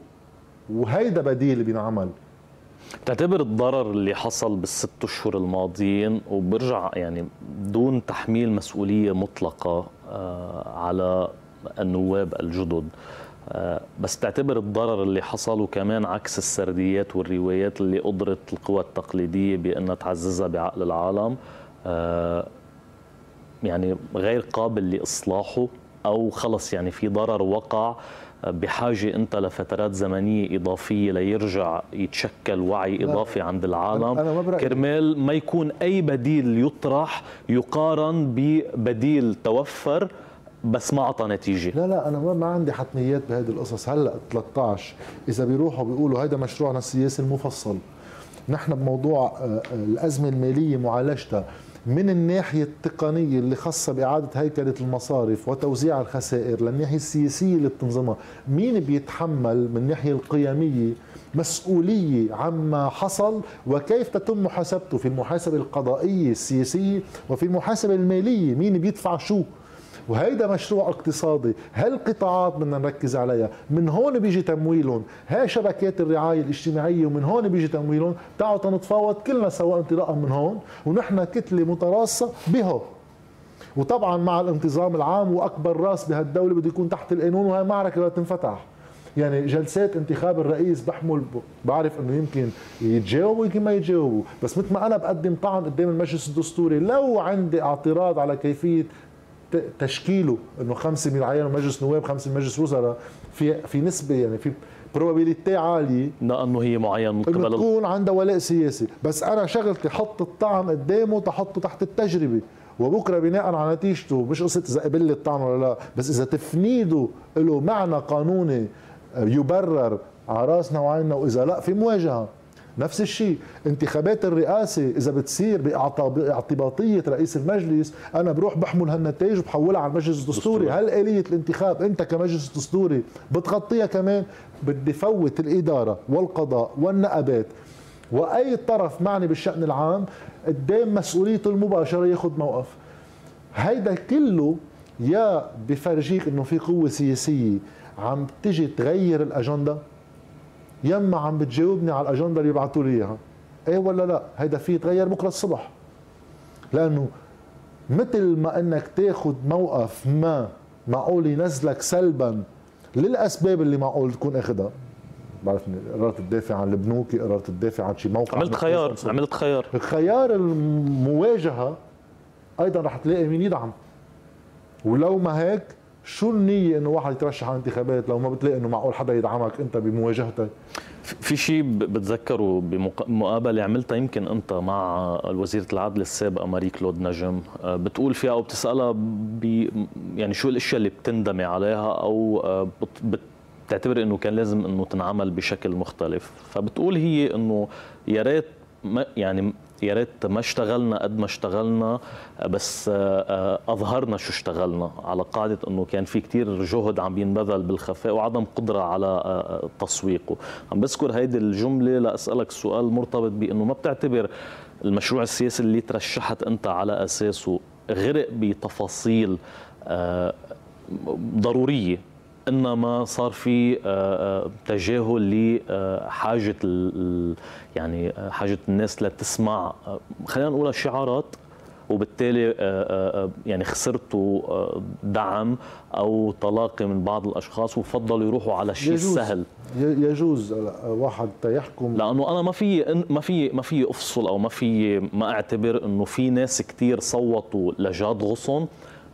وهيدا بديل بينعمل.
تعتبر الضرر اللي حصل بالست أشهر الماضيين وبرجع يعني دون تحميل مسؤولية مطلقة آه، على النواب الجدد. بس تعتبر الضرر اللي حصل وكمان عكس السرديات والروايات اللي قدرت القوى التقليدية بانها تعززها بعقل العالم آه، يعني غير قابل لإصلاحه أو خلص يعني في ضرر وقع بحاجة أنت لفترات زمنية إضافية ليرجع يتشكل وعي إضافي عند العالم. أنا كرمال ما يكون أي بديل يطرح يقارن ببديل توفر بس ما أعطى نتيجة.
لا لا أنا ما عندي حتميات بهذه القصص. هلأ 13 إذا بيروحوا بيقولوا هيدا مشروعنا السياسي المفصل. نحن بموضوع آه، آه، الأزمة المالية معالجتها من الناحية التقنية اللي خاصة بإعادة هيكلة المصارف وتوزيع الخسائر للناحية السياسية اللي بتنظمها. مين بيتحمل من الناحية القيمية مسؤولية عما حصل؟ وكيف تتم محاسبته في المحاسبة القضائية السياسية وفي المحاسبة المالية؟ مين بيدفع شو؟ وهيدا مشروع اقتصادي هالقطاعات بدنا نركز عليها؟ من هون بيجي تمويلهم. هاي شبكات الرعاية الاجتماعية ومن هون بيجي تمويلهم. تعالوا نتفاوض كلنا سوا انطلاقا من هون ونحن كتلة متراصة بها وطبعا مع الانتظام العام وأكبر راس بهالدولة بده يكون تحت القانون وهي معركة بدها تنفتح. يعني جلسات انتخاب الرئيس بحمل بعرف إنه يمكن يتجاوبوا يمكن ما يتجاوبوا. بس مثل ما أنا بقدم طعن قدام المجلس الدستوري لو عندي اعتراض على كيفية تشكيله إنه خمسة من مجلس نواب خمسة من مجلس وزراء في في نسبة يعني في بروبابيليتي عالية
لأنه هي معين من قبل
تكون عندها ولاء سياسي. بس أنا شغلتي حط الطعم قدامه تحطه تحت التجربة. وبكرة بناء على نتيجته مش قصة إذا قبل الطعن ولا لا بس إذا تفنيده له معنى قانوني يبرر على رأسنا وعيننا وإذا لا في مواجهة. نفس الشيء. انتخابات الرئاسة إذا بتصير باعتباطية رئيس المجلس أنا بروح بحمل هالنتائج وبحولها على المجلس الدستوري. هل آلية الانتخاب أنت كمجلس دستوري بتغطيها كمان؟ بدي فوت الإدارة والقضاء والنقابات. وأي طرف معني بالشأن العام قدام مسؤوليته المباشرة ياخذ موقف. هيدا كله يا بفرجيك إنه في قوة سياسية عم تجي تغير يما عم بتجاوبني على الأجندة اللي بعثوا لي إياها. إيه ولا لا؟ هيدا في يتغير بكرة الصبح. لأنه مثل ما إنك تاخذ موقف ما معقول ينزلك سلبا للأسباب اللي معقول تكون اخذها بعرفني قررت تدافع عن البنوك قررت تدافع عن شي موقع.
عملت خيار عملت خيار.
خيار. المواجهة أيضا رح تلاقي مين يدعم. ولو ما هيك شو النية إنه واحد يترشح على الانتخابات لو ما بتلاقي إنه معقول حدا يدعمك أنت بمواجهتك؟
في شيء بتذكره بمقابلة عملتها يمكن أنت مع وزيرة العدل السابقة ماري كلود نجم. آه، بتقول فيها أو بتسألها يعني شو الأشياء اللي بتندمي عليها أو آه، بتعتبر أنه كان لازم أنه تنعمل بشكل مختلف. فبتقول هي أنه يا ريت يعني يا ريت ما اشتغلنا قد ما اشتغلنا بس آه، آه، أظهرنا شو اشتغلنا. على قاعدة إنه كان في كتير جهد عم ينبذل بالخفاء وعدم قدرة على آه، تسويقه. عم بذكر هيدي الجملة لأسألك سؤال مرتبط بإنه ما بتعتبر المشروع السياسي اللي ترشحت أنت على أساسه غرق بتفاصيل ضرورية. إنما صار في آه، آه، تجاهل لحاجه يعني آه، حاجة الناس لتسمع خلينا نقول شعارات وبالتالي يعني خسرتوا دعم أو تلاقي من بعض الأشخاص وفضلوا يروحوا على الشيء السهل.
يجوز واحد يحكم.
لأنه أنا ما في ما في ما في أفصل أو ما في ما أعتبر إنه في ناس كثير صوتوا لجاد غصن.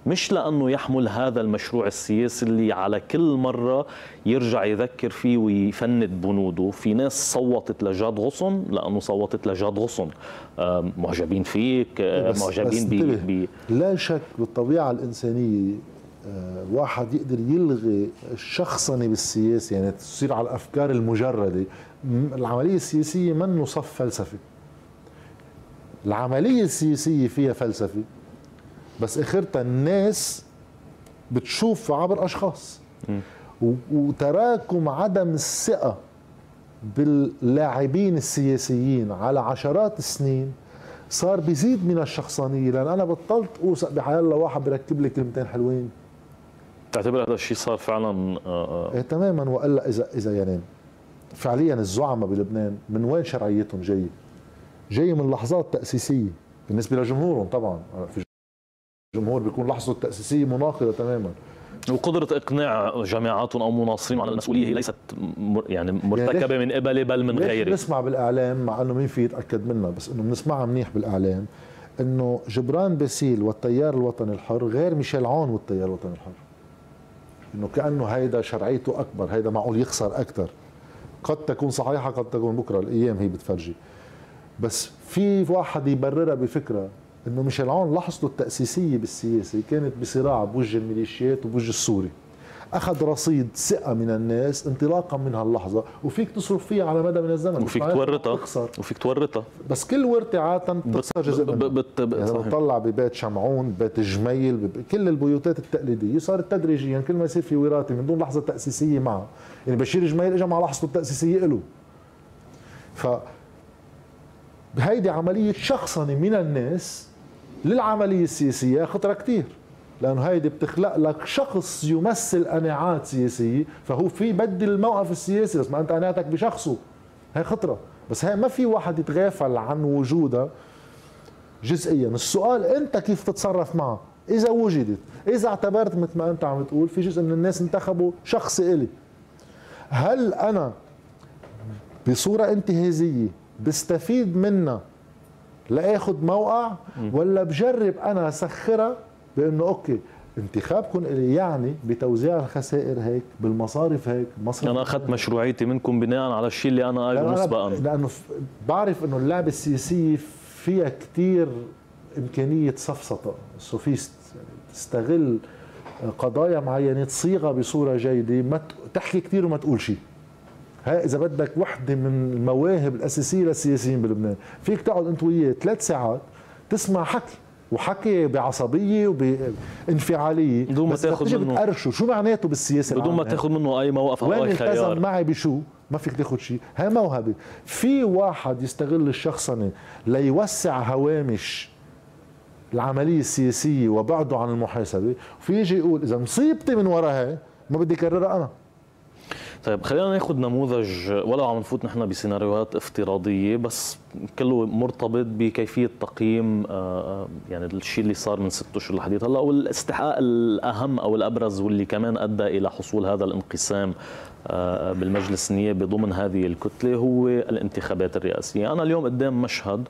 مش لأنه يحمل هذا المشروع السياسي اللي على كل مرة يرجع يذكر فيه ويفند بنوده. في ناس صوتت لجاد غصن لأنه صوتت لجاد غصن. معجبين فيك بس معجبين بس
بي لا شك بالطبيعة الإنسانية آه، واحد يقدر يلغي الشخصنة بالسياسة. يعني تصير على الأفكار المجردة. العملية السياسية منه صف فلسفي. العملية السياسية فيها فلسفة بس اخرتها الناس بتشوف عبر أشخاص. وتراكم عدم الثقة باللاعبين السياسيين على عشرات السنين صار بيزيد من الشخصانية. لأن أنا بطلت أوثق بحياة الله واحد بركب لي كلمتين حلوين.
تعتبر هذا الشيء صار فعلا
آه إيه تماما. وإلا اذا إذا يعني فعليا الزعماء بلبنان من وين شرعيتهم جاية؟ جاية من لحظات تأسيسية بالنسبة لجمهورهم طبعا في جمهور بيكون لحظته التأسيسية مناقضة تماما.
وقدرة إقناع جماعاتهم أو مناصرين على المسؤولية هي ليست يعني مرتكبة يعني من قبل بل من غيره
نسمع بالإعلام مع أنه مين في يتأكد منها؟ بس أنه بنسمعها منيح بالإعلام أنه جبران باسيل والتيار الوطني الحر غير ميشيل عون والتيار الوطني الحر. إنه كأنه هيدا شرعيته أكبر هيدا معقول يخسر أكثر قد تكون صحيحة قد تكون بكرة الأيام هي بتفرجي. بس في واحد يبررها بفكرة. إنه ميشيل عون لحظته التأسيسية بالسياسة كانت بصراع بوجه الميليشيات وبوجه السوري. أخذ رصيد ثقة من الناس انطلاقا من هاللحظة وفيك تصرف فيها على مدى من الزمن.
وفيك تورطها. وفيك تورطها.
بس كل ورثه عاده بتخسر جزء منها. بت بت يعني بتطلع ببيت شمعون ببيت جميل بب... كل البيوتات التقليدية. صارت تدريجيا كل ما يصير في وراثه من دون لحظة تأسيسية معه. يعني بشير جميل اجى مع لحظته التاسيسيه له ف هيدي عملية شخصنه من الناس للعملية السياسية خطرة كثير لأنه هيدي بتخلق لك شخص يمثل قناعات سياسية فهو في بدل الموقف السياسي بس ما أنت قناعتك بشخصه. هي خطرة. بس هي ما في واحد يتغافل عن وجودها جزئيا. السؤال أنت كيف تتصرف معها إذا وجدت إذا اعتبرت مثل ما أنت عم تقول في جزء من الناس انتخبوا شخص إلي. هل أنا بصورة انتهازية بستفيد منها لاخذ موقع ولا بجرب أنا اسخرها بأنه أوكي انتخابكم اللي يعني بتوزيع الخسائر هيك بالمصارف هيك
مصرف أنا أخذت مشروعيتي منكم بناء على الشيء اللي أنا قايله مسبقا.
لأنه بعرف إنه اللعبة السياسية فيها كثير إمكانية سفسطه سوفيست يعني تستغل قضايا معينة تصيغها بصورة جيدة ما تحكي كثير وما تقول شيء. هاي إذا بدك وحدة من المواهب الأساسية للسياسيين بلبنان فيك تقعد أنت وياه ثلاث ساعات تسمع حكي وحكي بعصبية وبانفعالية.
بدون ما تاخذ منه.
بتقرشه شو معناته بالسياسة
بدون ما تاخذ منه أي موقف أو أي خيار.
وين معي بشو؟ ما فيك تاخذ شيء هاي موهبة. في واحد يستغل الشخصنة ليوسع هوامش العملية السياسية وبعده عن المحاسبة وفي يجي يقول إذا مصيبتي من وراها ما بدي اكررها أنا.
طيب خلينا ناخذ نموذج ولو عم نفوت نحن بسيناريوهات افتراضية بس كله مرتبط بكيفية تقييم آه، آه، يعني الشيء اللي صار من ست أشهر لحديث هلأ والاستحقاق الأهم أو الأبرز واللي كمان أدى إلى حصول هذا الانقسام آه، بالمجلس النيابي ضمن هذه الكتلة هو الانتخابات الرئاسية، أنا اليوم قدام مشهد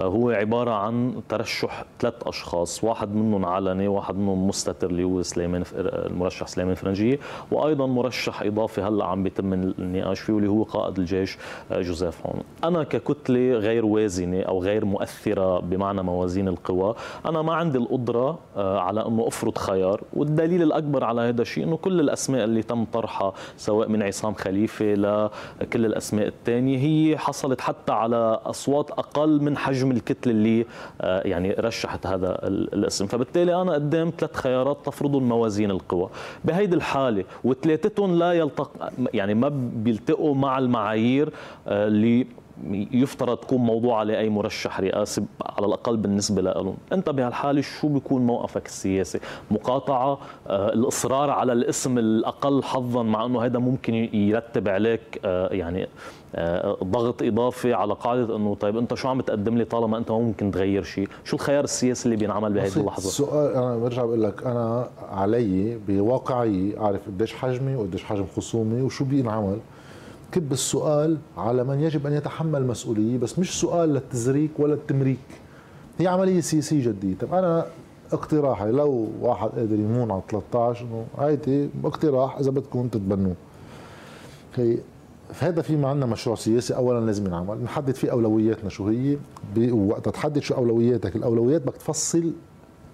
هو عبارة عن ترشح ثلاث أشخاص واحد منهم علني واحد منهم مستتر اللي هو سليمان المرشح سليمان فرنجية وأيضا مرشح إضافي هلأ عم بيتم النقاش فيه واللي هو قائد الجيش آه، جوزيف هون. أنا ككتلة غير وازنة أو غير مؤثرة بمعنى موازين القوى أنا ما عندي القدرة آه، على أنه أفرض خيار والدليل الأكبر على هذا الشيء أنه كل الأسماء اللي تم طرحها سواء من عصام خليفة لكل الأسماء الثانية هي حصلت حتى على أصوات أقل من حجم حجم الكتله اللي آه، يعني رشحت هذا الاسم. فبالتالي أنا قدام ثلاث خيارات تفرضهم موازين القوى. بهيدي الحالة وثلاثتهم لا يلتق يعني ما بيلتقوا مع المعايير آه، اللي يفترض تكون موضوع لاي مرشح رئاسي على الأقل بالنسبة لهم، أنت بهالحالة شو بيكون موقفك السياسي؟ مقاطعة، آه الإصرار على الاسم الأقل حظا مع إنه هذا ممكن يرتب عليك يعني ضغط إضافي على قاعدة إنه طيب أنت شو عم تقدم لي طالما أنت ما ممكن تغير شيء، شو الخيار السياسي اللي بينعمل بهذه اللحظة؟
السؤال أنا برجع بقول لك أنا علي بواقعي اعرف قديش حجمي وقديش حجم خصومي وشو بينعمل. كب السؤال على من يجب أن يتحمل مسؤولية بس مش سؤال للتزريك ولا التمريك. هي عملية سياسية جدية. طب أنا اقتراحي لو واحد قادر يمون على 13 إنه هيدي اقتراح إذا بدكم تتبنوه. هي فهذا في معنا مشروع سياسي اولا لازم ينعمل. نحدد فيه أولوياتنا شو هي وقت تحدد شو أولوياتك. الأولويات بدك تفصل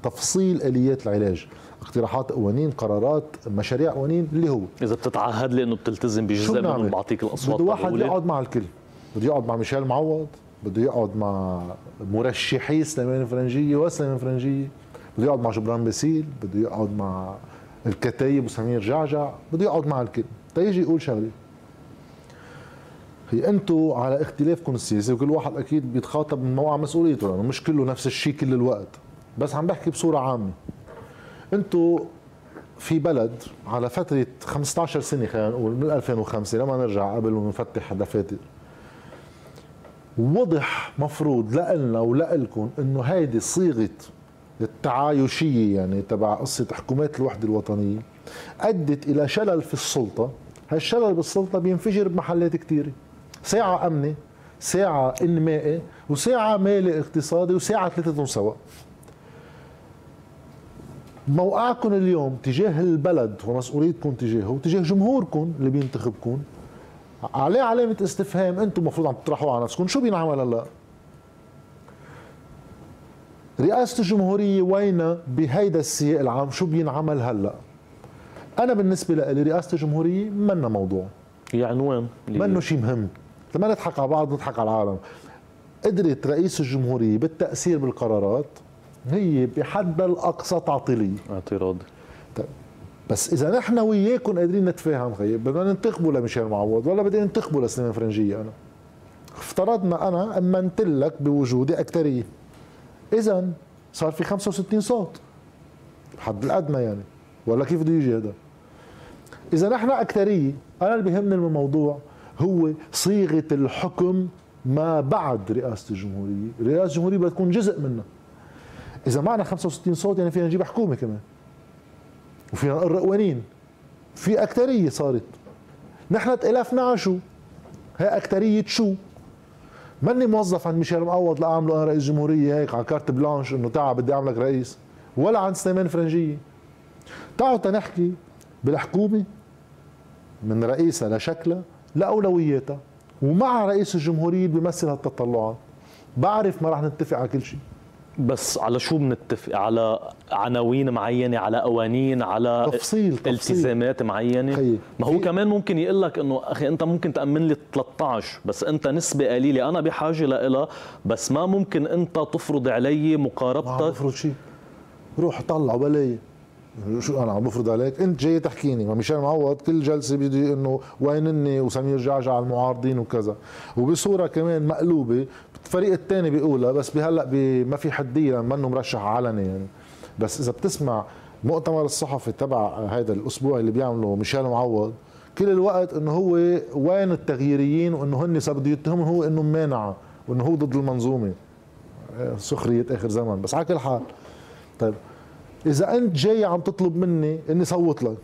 تفصيل آليات العلاج. اقتراحات قوانين قرارات مشاريع قوانين اللي هو.
إذا بتتعهد لي انه بتلتزم بجزء منهم بعطيك الأصوات
بده واحد يقعد مع الكل. بده يقعد مع ميشيل معوض بده يقعد مع مرشحي سليمان فرنجية وسليمان فرنجية. بده يقعد مع جبران باسيل بده يقعد مع الكتايب وسمير جعجع. بده يقعد مع الكل. تيجي يقول شغلة. هي أنتم على اختلافكم السياسي وكل واحد أكيد بيتخاطب من موقع مسؤوليته لأنه مش كله نفس الشيء كل الوقت. بس عم بحكي بصورة عامة. أنتم في بلد على فترة 15 سنة خلينا نقول من 2005 لما نرجع قبل ونفتح دفاتر وضح مفروض لنا ولكم إنه هيدي صيغة التعايشية يعني تبع قصة حكومات الوحدة الوطنية أدت إلى شلل في السلطة. هالشلل بالسلطة بينفجر بمحلات كثيره ساعة امنه ساعة إنمائي وساعة مالي اقتصادي وساعة ثلاثتهم سوا. موقعكم اليوم تجاه البلد ومسؤوليتكم تجاهه وتجاه جمهوركم اللي بينتخبكم. عليه علامة استفهام أنتم المفروض عم تطرحوها على نفسكم. شو بينعمل هلا؟ رئاسة الجمهورية وين بهيدا السياق العام؟ شو بينعمل هلا؟ أنا بالنسبة لي رئاسة الجمهورية منا موضوع.
هي عنوان
منه شيء مهم. لما نضحك على بعض نضحك على العالم. قدرت رئيس الجمهورية بالتأثير بالقرارات هي بحد الأقصى تعطيلية.
اعتراضي
طيب بس إذا نحن وياكم قادرين نتفاهم خيي بدنا ننتخبوا لميشيل معوض ولا بدي ننتخبوا لسليمان فرنجية أنا؟ افترضنا أنا امنت لك بوجودي اكثريه اذا صار في 65 صوت. حد الأدنى يعني. ولا كيف بده يجي هذا؟ إذا نحن اكثريه أنا اللي بيهمني من الموضوع. هو صيغة الحكم ما بعد رئاسة الجمهورية. رئاسة الجمهورية بدها تكون جزء منها. إذا معنا 65 صوت يعني فينا نجيب حكومة كمان. وفينا نقر قوانين. في أكترية صارت. نحن تألفنا على شو؟ هي أكترية شو؟ ماني موظف عند ميشيل معوض لأعمله أنا رئيس جمهوريه هيك على كارت بلانش إنه تعال بدي أعملك رئيس. ولا عند سليمان فرنجيه تعالوا تنحكي بالحكومة من رئيسها لشكلها لأولوياتها. ومع رئيس الجمهورية اللي بيمثل هالتطلعات. بعرف ما راح نتفق على كل شيء.
بس على شو بنتفق؟ على عناوين معينة على قوانين على
تفصيل, تفصيل.
التزامات معينة. خي. ما هو كمان ممكن يقول لك إنه أخي أنت ممكن تأمن لي 13 بس أنت نسبة قليلة. أنا بحاجة لها بس ما ممكن أنت تفرض علي مقاربتك.
ما بفرض شيء. روح طلع بلاي شو أنا عم بفرض عليك؟ أنت جاي تحكيني. ما مشان معوض كل جلسة بيجي إنه وينني وسمير جعجع على المعارضين وكذا. وبصورة كمان مقلوبة الفريق الثاني بيقولها بس بهلأ ما في حديه منه مرشح علني يعني. بس إذا بتسمع مؤتمر الصحفي تبع هذا الأسبوع اللي بيعمله ميشيل معوض كل الوقت إنه هو وين التغييريين وإنه هن بده يتهمهم هو إنه مانع وإنه هو ضد المنظومة. سخرية آخر زمن بس على كل حال. طيب. إذا أنت جاي عم تطلب مني إني صوت لك.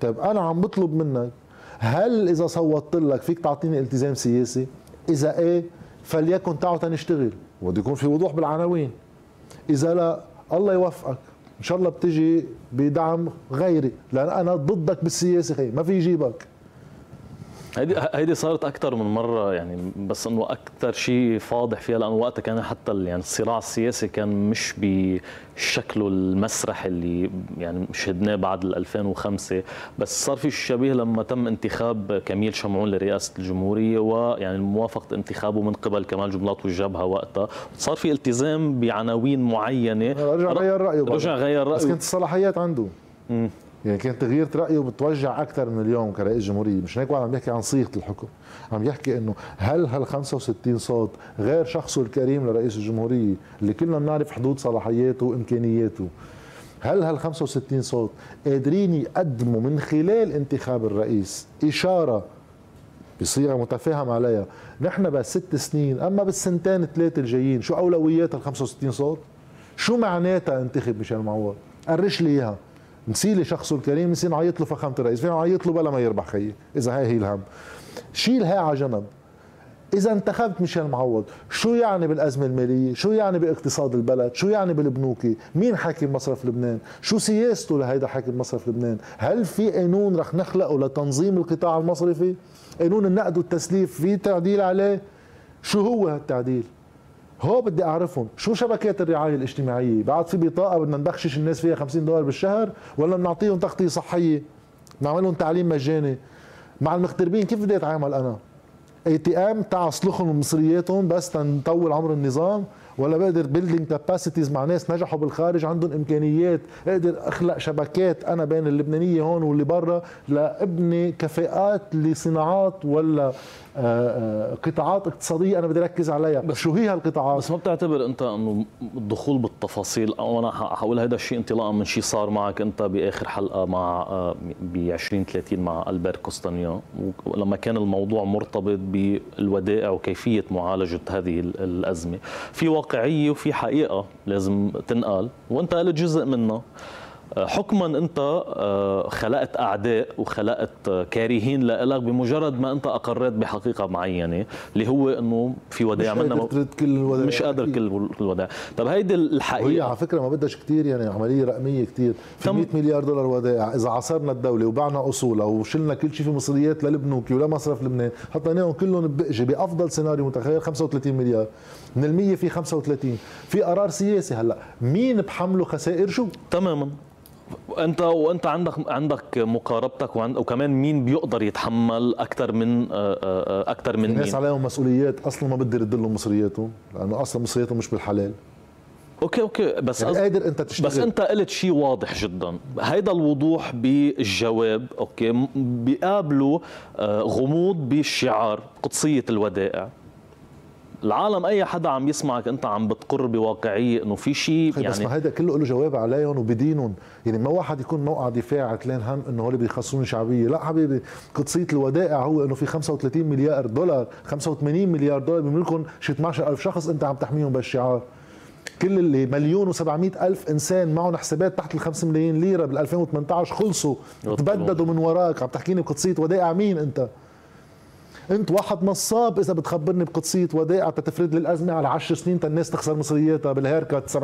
طيب أنا عم بطلب منك. هل إذا صوتت لك فيك تعطيني التزام سياسي؟ إذا إيه فليكن تعالوا تنشتغل وبده يكون في وضوح بالعناوين. إذا لا الله يوفقك. إن شاء الله بتجي بدعم غيري لأن أنا ضدك بالسياسة خي. ما في يجيبك.
هيدي هيدي صارت أكثر من مرة يعني بس إنه أكثر شيء فاضح فيها لأنه وقتها كان حتى يعني الصراع السياسي كان مش بشكله المسرح اللي يعني شهدناه بعد 2005 بس صار في شبيه لما تم انتخاب كميل شمعون لرئاسة الجمهورية ويعني موافقة انتخابه من قبل كمال جملاط والجبهه وقتها. صار في التزام بعناوين معينة.
رجع غير رأيه
رجع غير رأيه.
بس كانت الصلاحيات عنده. يعني كانت تغيير رأيه بتوجع أكثر من اليوم كرئيس جمهورية. مش هيك عم يحكي عن صيغة الحكم عم يحكي إنه هل هال 65 صوت غير شخصه الكريم لرئيس الجمهورية اللي كلنا بنعرف حدود صلاحياته وإمكانياته هل هال 65 صوت قادرين يقدموا من خلال انتخاب الرئيس إشارة بصيغة متفاهم عليها نحن بس ست سنين أما بالسنتين ثلاثة الجايين شو أولويات ال 65 صوت؟ شو معناتها انتخب ميشيل معوض قرش لي إياها. نسيلي شخصه الكريم نسي نعيط له فخامة الرئيس فينا نعيط له بلا ما يربح خيي إذا هاي هي الهم. شيل هاي على جنب. إذا انتخبت ميشيل معوض شو يعني بالأزمة المالية؟ شو يعني باقتصاد البلد؟ شو يعني بالبنوكي؟ مين حاكم مصرف لبنان؟ شو سياسته لهيدا حاكم مصرف لبنان؟ هل في قانون رح نخلقه لتنظيم القطاع المصرفي؟ قانون النقد والتسليف في تعديل عليه؟ شو هو هالتعديل؟ هو بدي أعرفهم. شو شبكات الرعاية الاجتماعية؟ بعد في بطاقة بدنا نبخشش الناس فيها 50 دولار بالشهر ولا بنعطيهم تغطية صحية؟ نعمل لهم تعليم مجاني. مع المغتربين كيف بدي أتعامل أنا؟ ATM تاع اصلخهم مصرياتهم بس تنطول عمر النظام. ولا بقدر building capacities مع ناس نجحوا بالخارج عندهم إمكانيات أقدر أخلق شبكات أنا بين اللبنانية هون واللي برا لأبني كفاءات لصناعات ولا آه، آه، قطاعات اقتصادية أنا بدي اركز عليها. بس شو هي هالقطاعات؟
بس ما بتعتبر أنت إنه الدخول بالتفاصيل أو أنا حقول هذا الشيء انطلاقا من شيء صار معك أنت بآخر حلقة مع ب 2030 مع البير كوستانيا ولما كان الموضوع مرتبط بالودائع وكيفية معالجة هذه الأزمة. في واقعية وفي حقيقة لازم تنقال وانت قلت جزء منها حكما أنت آه، خلقت أعداء وخلقت كارهين لك بمجرد ما أنت أقريت بحقيقة معينة اللي هو إنه في ودائع
منا مش قادر كل الودائع
مش قادر كل الودائع طب هيدي الحقيقة.
وهي على فكرة ما بدهاش كثير يعني عملية رقمية كثير في 100 مليار دولار ودائع إذا عصرنا الدولة وبعنا أصولها وشلنا كل شيء في مصريات للبنوكي ولا مصرف لبنان حطيناهم كلهم بقجه بأفضل سيناريو متخيل 35 مليار. من المية في 35 في قرار سياسي هلأ. مين بحمله خسائر شو؟
تماما. انت وانت عندك عندك مقاربتك وعند وكمان مين بيقدر يتحمل أكثر من آه، آه، أكثر من
الناس عليهم مسؤوليات. أصلا ما بدي يرد لهم مصرياتهم لأنه أصلا مصرياتهم مش بالحلال.
okay okay. بس
يعني قادر أنت تشتغل.
بس أنت قلت شيء واضح جدا. هيدا الوضوح بالجواب okay بيقابله آه، غموض بالشعار قدسية الودائع. العالم أي حدا عم يسمعك أنت عم بتقر بواقعية إنه في شيء
يعني بس ما هيدا كله له جواب عليهم وبدينهم. يعني ما واحد يكون موقع دفاع عتلان هم إنه هول بيخسرون شعبية. لا حبيبي قدسية الودائع هو إنه في 35 مليار دولار 85 مليار دولار بيملكهم شي 18000 شخص أنت عم تحميهم بالشعار. كل اللي مليون و700 ألف إنسان معهم حسابات تحت ال 5 ملايين ليرة بال 2018 خلصوا تبددوا من وراك. عم تحكيني بقدسية ودائع مين أنت؟ انت واحد نصاب إذا بتخبرني بقدسية ودائع تتفرد للازمه على 10 سنين الناس تخسر مصرياتها بالهيركات 70%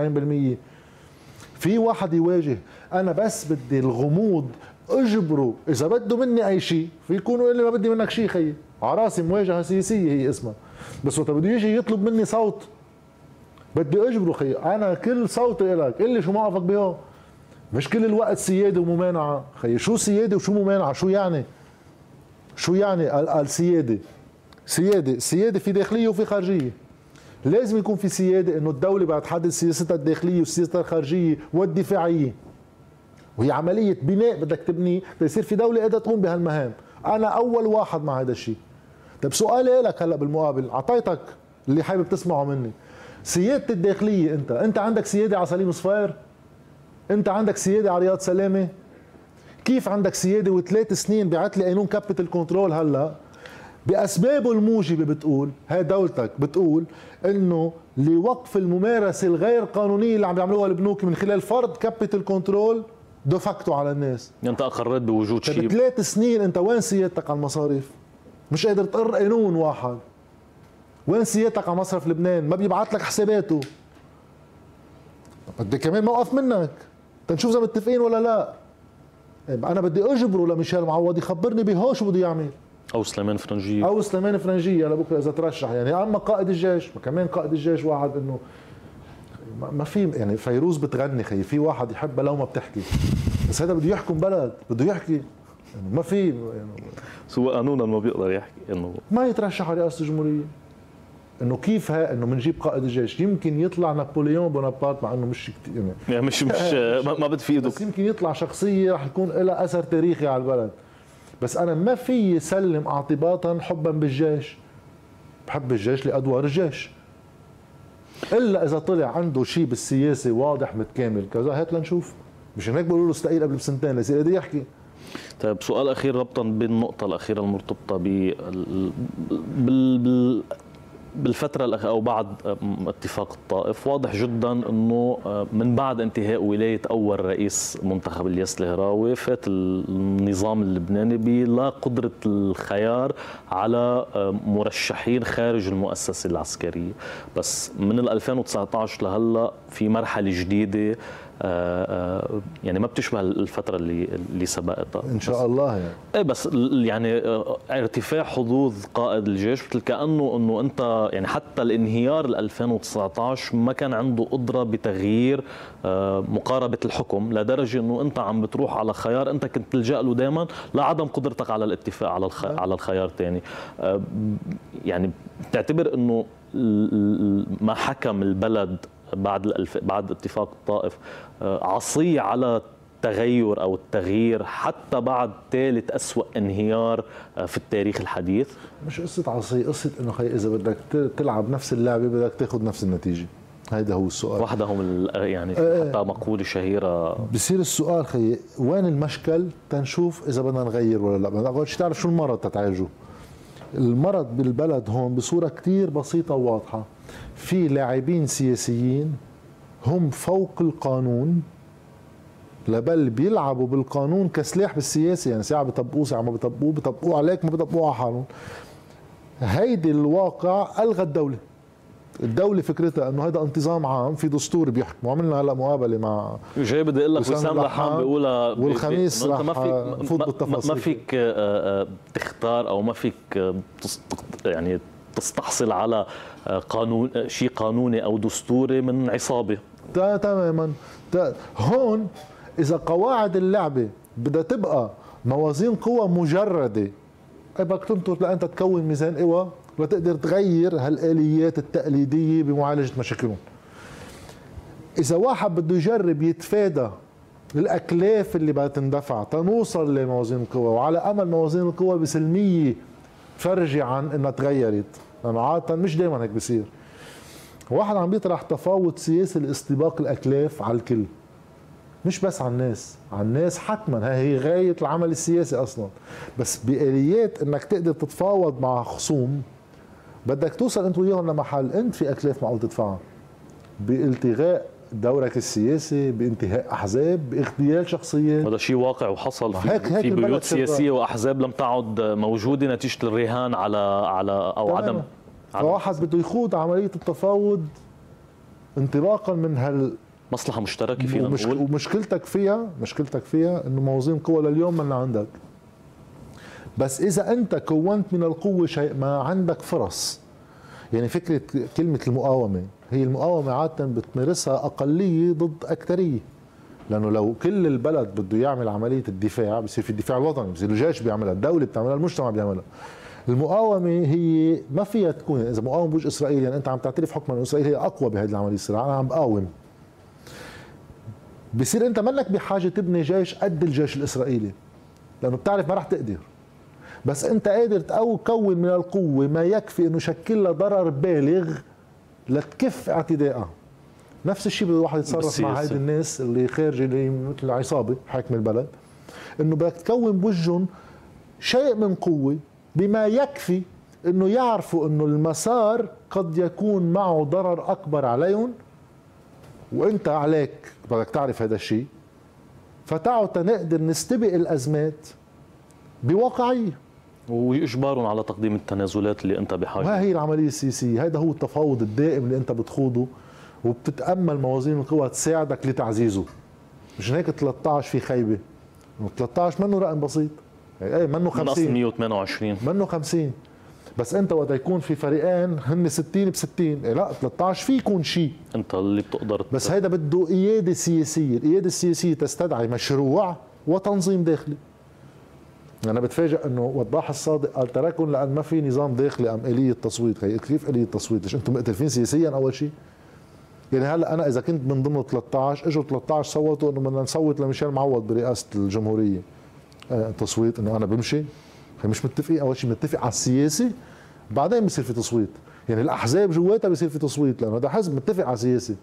في واحد يواجه أنا بس بدي الغموض أجبره إذا بده مني أي شيء في يكونوا اللي ما بدي منك شيء خيي. على راسي مواجهة سياسية هي اسمها. بس وقت بده يجي يطلب مني صوت بدي أجبره خيي. أنا كل صوت لك قل لي شو موقفك بيه مش كل الوقت سيادة وممانعة. خيي شو سيادة وشو ممانعة؟ شو يعني؟ شو يعني السياده سيادة؟ سيادة في داخلية وفي خارجية. لازم يكون في سيادة إنه الدولة بعد تحدد سياستها الداخلية وسياستها الخارجية والدفاعية. وهي عملية بناء بدك تبني ليصير في دولة قادرة تقوم بهالمهام. أنا أول واحد مع هذا الشيء. طيب سؤالي لك هلا بالمقابل أعطيتك اللي حابب تسمعه مني. سيادة الداخلية أنت أنت عندك سيادة على سليم صفير؟ أنت عندك سيادة على رياض سلامة؟ كيف عندك سيادة وثلاث سنين بعت لي قانون capital control هلا؟ بأسبابه الموجبة بتقول هاي دولتك بتقول إنه لوقف الممارسة الغير قانونية اللي عم بيعملوها البنوك من خلال فرض capital control دفكتوا على الناس.
انت اقريت بوجود طيب شيء
ثلاث سنين أنت وين سيادتك على المصاريف؟ مش قادر تقر قانون واحد. وين سيادتك على مصرف لبنان؟ ما بيبعت لك حساباته. بدي كمان موقف منك. تنشوف إذا متفقين ولا لا. طيب، أنا بدي أجبره لميشيل معوض يخبرني بهو شو بده يعمل.
أو سليمان فرنجية.
أو سليمان فرنجية لبكره إذا ترشح. يعني أما قائد الجيش كمان قائد الجيش واحد إنه ما في يعني فيروز بتغني خي في واحد يحبها لو ما بتحكي. بس هذا بده يحكم بلد بده يحكي. يعني ما في يعني
سوى قانونا ما بيقدر يحكي إنه
ما يترشح على رئاسة الجمهورية. إنه كيف ها إنه بنجيب قائد الجيش. يمكن يطلع نابليون بونابرت مع إنه مش كتير
يعني, يعني مش مش ما بتفيده
بس يمكن يطلع شخصية رح يكون لها أثر تاريخي على البلد. بس أنا ما في سلم اعتباطا حبا بالجيش. بحب الجيش لأدوار الجيش. إلا إذا طلع عنده شيء بالسياسة واضح متكامل. كذا هات لنشوف. مش هيك بقولوا له استقيل قبل بسنتين. ليصير قادر يحكي.
طيب سؤال أخير ربطا بالنقطة الأخيرة المرتبطة بال بال بالفترة الأخيرة أو بعد اتفاق الطائف واضح جدا أنه من بعد انتهاء ولاية أول رئيس منتخب الياس الهراوي فات النظام اللبناني بلا قدرة الخيار على مرشحين خارج المؤسسة العسكرية. بس من 2019 لهلأ في مرحلة جديدة يعني ما بتشبه الفترة اللي اللي سبقتها
إن شاء الله يعني.
إيه بس يعني آه، ارتفاع حظوظ قائد الجيش مثل كأنه إنه أنت يعني حتى الانهيار 2019 ما كان عنده قدرة بتغيير مقاربة الحكم لدرجة إنه أنت عم بتروح على خيار أنت كنت تلجأ له دائما لعدم قدرتك على الاتفاق على على الخيار ثاني يعني بتعتبر إنه ما حكم البلد بعد الألف بعد اتفاق الطائف. آه، عصي على التغير أو التغيير حتى بعد ثالث أسوأ انهيار آه، في التاريخ الحديث.
مش قصة عصي قصة إنه خي إذا بدك تلعب نفس اللعبة بدك تاخذ نفس النتيجة. هيدا هو السؤال.
وحدهم يعني آه. حتى مقولة شهيرة.
بصير السؤال خي وين المشكل؟ تنشوف إذا بدنا نغير ولا لا. بدنا اول شيء تعرف شو المرض تتعالجه؟ المرض بالبلد هون بصورة كثير بسيطة وواضحة. في لاعبين سياسيين هم فوق القانون لبل بيلعبوا بالقانون كسلاح بالسياسة. يعني ساعة بطبقوه ساعة ما بطبقوه بطبقوه عليك ما بطبقوه على حالهم. هيدي الواقع ألغى الدولة. الدولة فكرتها إنه هذا انتظام عام في دستور بيحكم. وعملنا هلأ مقابلة مع
جاي بدي أقول لك وسام لحام بيقولها
والخميس رح ما فيك فوت
بالتفاصيل. ما فيك آه، آه، تختار أو ما فيك آه، يعني تستحصل على قانون شيء قانوني أو دستوري من عصابة.
تماما. هون إذا قواعد اللعبة بدها تبقى موازين قوى مجردة بدك تنطر لأنت تكون ميزان قوى؟ لتقدر تغير هالآليات التقليدية بمعالجة مشاكلهم. إذا واحد بده يجرب يتفادى الأكلاف اللي بدها تندفع تنوصل لموازين القوى وعلى أمل موازين القوى بسلمية فرجي عن إنها تغيرت. لأنه عادة مش دائما هيك بصير. واحد عم بيطرح تفاوض سياسي لاستباق الأكلاف على الكل. مش بس على الناس على الناس حتما. هي غاية العمل السياسي أصلا. بس بآليات أنك تقدر تتفاوض مع خصوم بدك توصل أنت وياهم لمحل أنت في أكلاف معقول تدفعها. بإلتغاء دورك السياسي بإنتهاء أحزاب باغتيال شخصيات.
هذا شيء واقع وحصل في, هيك هيك في بيوت سياسية وأحزاب لم تعد موجودة نتيجة الرهان على على أو تمام. عدم
فواحد بده يخوض عملية التفاوض انطلاقا من هال
مصلحة مشتركة فينا
ومشك... نقول. ومشكلتك فيها مشكلتك فيها إنه موازين قوى لليوم ما عندك. بس إذا أنت كونت من القوة شيء ما عندك فرص. يعني فكرة كلمة المقاومة هي المقاومة عادة بتمارسها أقلية ضد أكثرية. لأنه لو كل البلد بده يعمل عملية الدفاع بصير في الدفاع الوطني بصير الجيش بيعملها الدولة بتعملها المجتمع بيعملها. المقاومة هي ما فيها تكون إذا مقاوم بوجه اسرائيل يعني أنت عم تعترف حكما إسرائيل هي أقوى بهذه العملية الصراع أنا عم بقاوم. بصير أنت منك بحاجة تبني جيش قد الجيش الإسرائيلي لأنه بتعرف ما راح تقدر. بس أنت قادر تكون من القوة ما يكفي إنه يشكل لها ضرر بالغ لتكف اعتدائها نفس الشيء بده الواحد يتصرف مع هيدي الناس اللي خارجه اللي مثل عصابه حاكم البلد إنه بدك تكون بوجهن شيء من قوة بما يكفي إنه يعرفوا إنه المسار قد يكون معه ضرر أكبر عليهم وإنت عليك بدك تعرف هذا الشيء. فتعوا تنقدر نستبق الأزمات بواقعيه
ويجبرهم على تقديم التنازلات اللي أنت بحاجة.
وهي العملية السياسية. هذا هو التفاوض الدائم اللي أنت بتخوضه وبتتأمل موازين القوى تساعدك لتعزيزه. مش هيك 13 في خيبة. 13 منه رقم بسيط. إيه منه 50
من 128
منه 50 بس انت وقت يكون في فريقين هن 60 ب 60 إيه لا 13 في يكون شيء
انت اللي بتقدر
بس هيدا بده قياده سياسية. القياده السياسية تستدعي مشروع وتنظيم داخلي. أنا بتفاجئ إنه وضاح الصادق قال تركهم لأن ما في نظام داخلي أم آلية تصويت. كيف آلية تصويت؟ ليش أنتم مختلفين سياسيا أول شيء يعني هلأ أنا إذا كنت من ضمن 13 إجوا 13 صوتوا إنه بدنا نصوت لميشيل معوض برئاسة الجمهورية. تصويت إنه أنا بمشي. مش متفقين أول شيء متفق على السياسي بعدين بصير في تصويت. يعني الأحزاب جواتها بصير في تصويت لأنه هذا حزب متفق على السياسي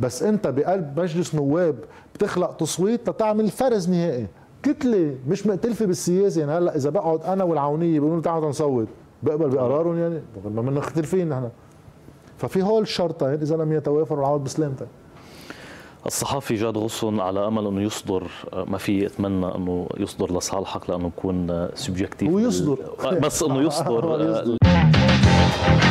بس أنت بقلب مجلس نواب بتخلق تصويت لتعمل فرز نهائي. كتلة مش مختلفه بالسياسة. يعني هلأ إذا بقعد أنا والعونية بيقولوا تعالوا نصوت. بقبل بقرارهم يعني ما مختلفين نحن. ففي هول الشرطين إذا لم يتوافروا العود بسلامتك.
الصحافي جاد غصن على أمل أنه يصدر ما في أتمنى أنه يصدر لصالحك لأنه يكون سبجكتيف.
ويصدر
بس أنه يصدر.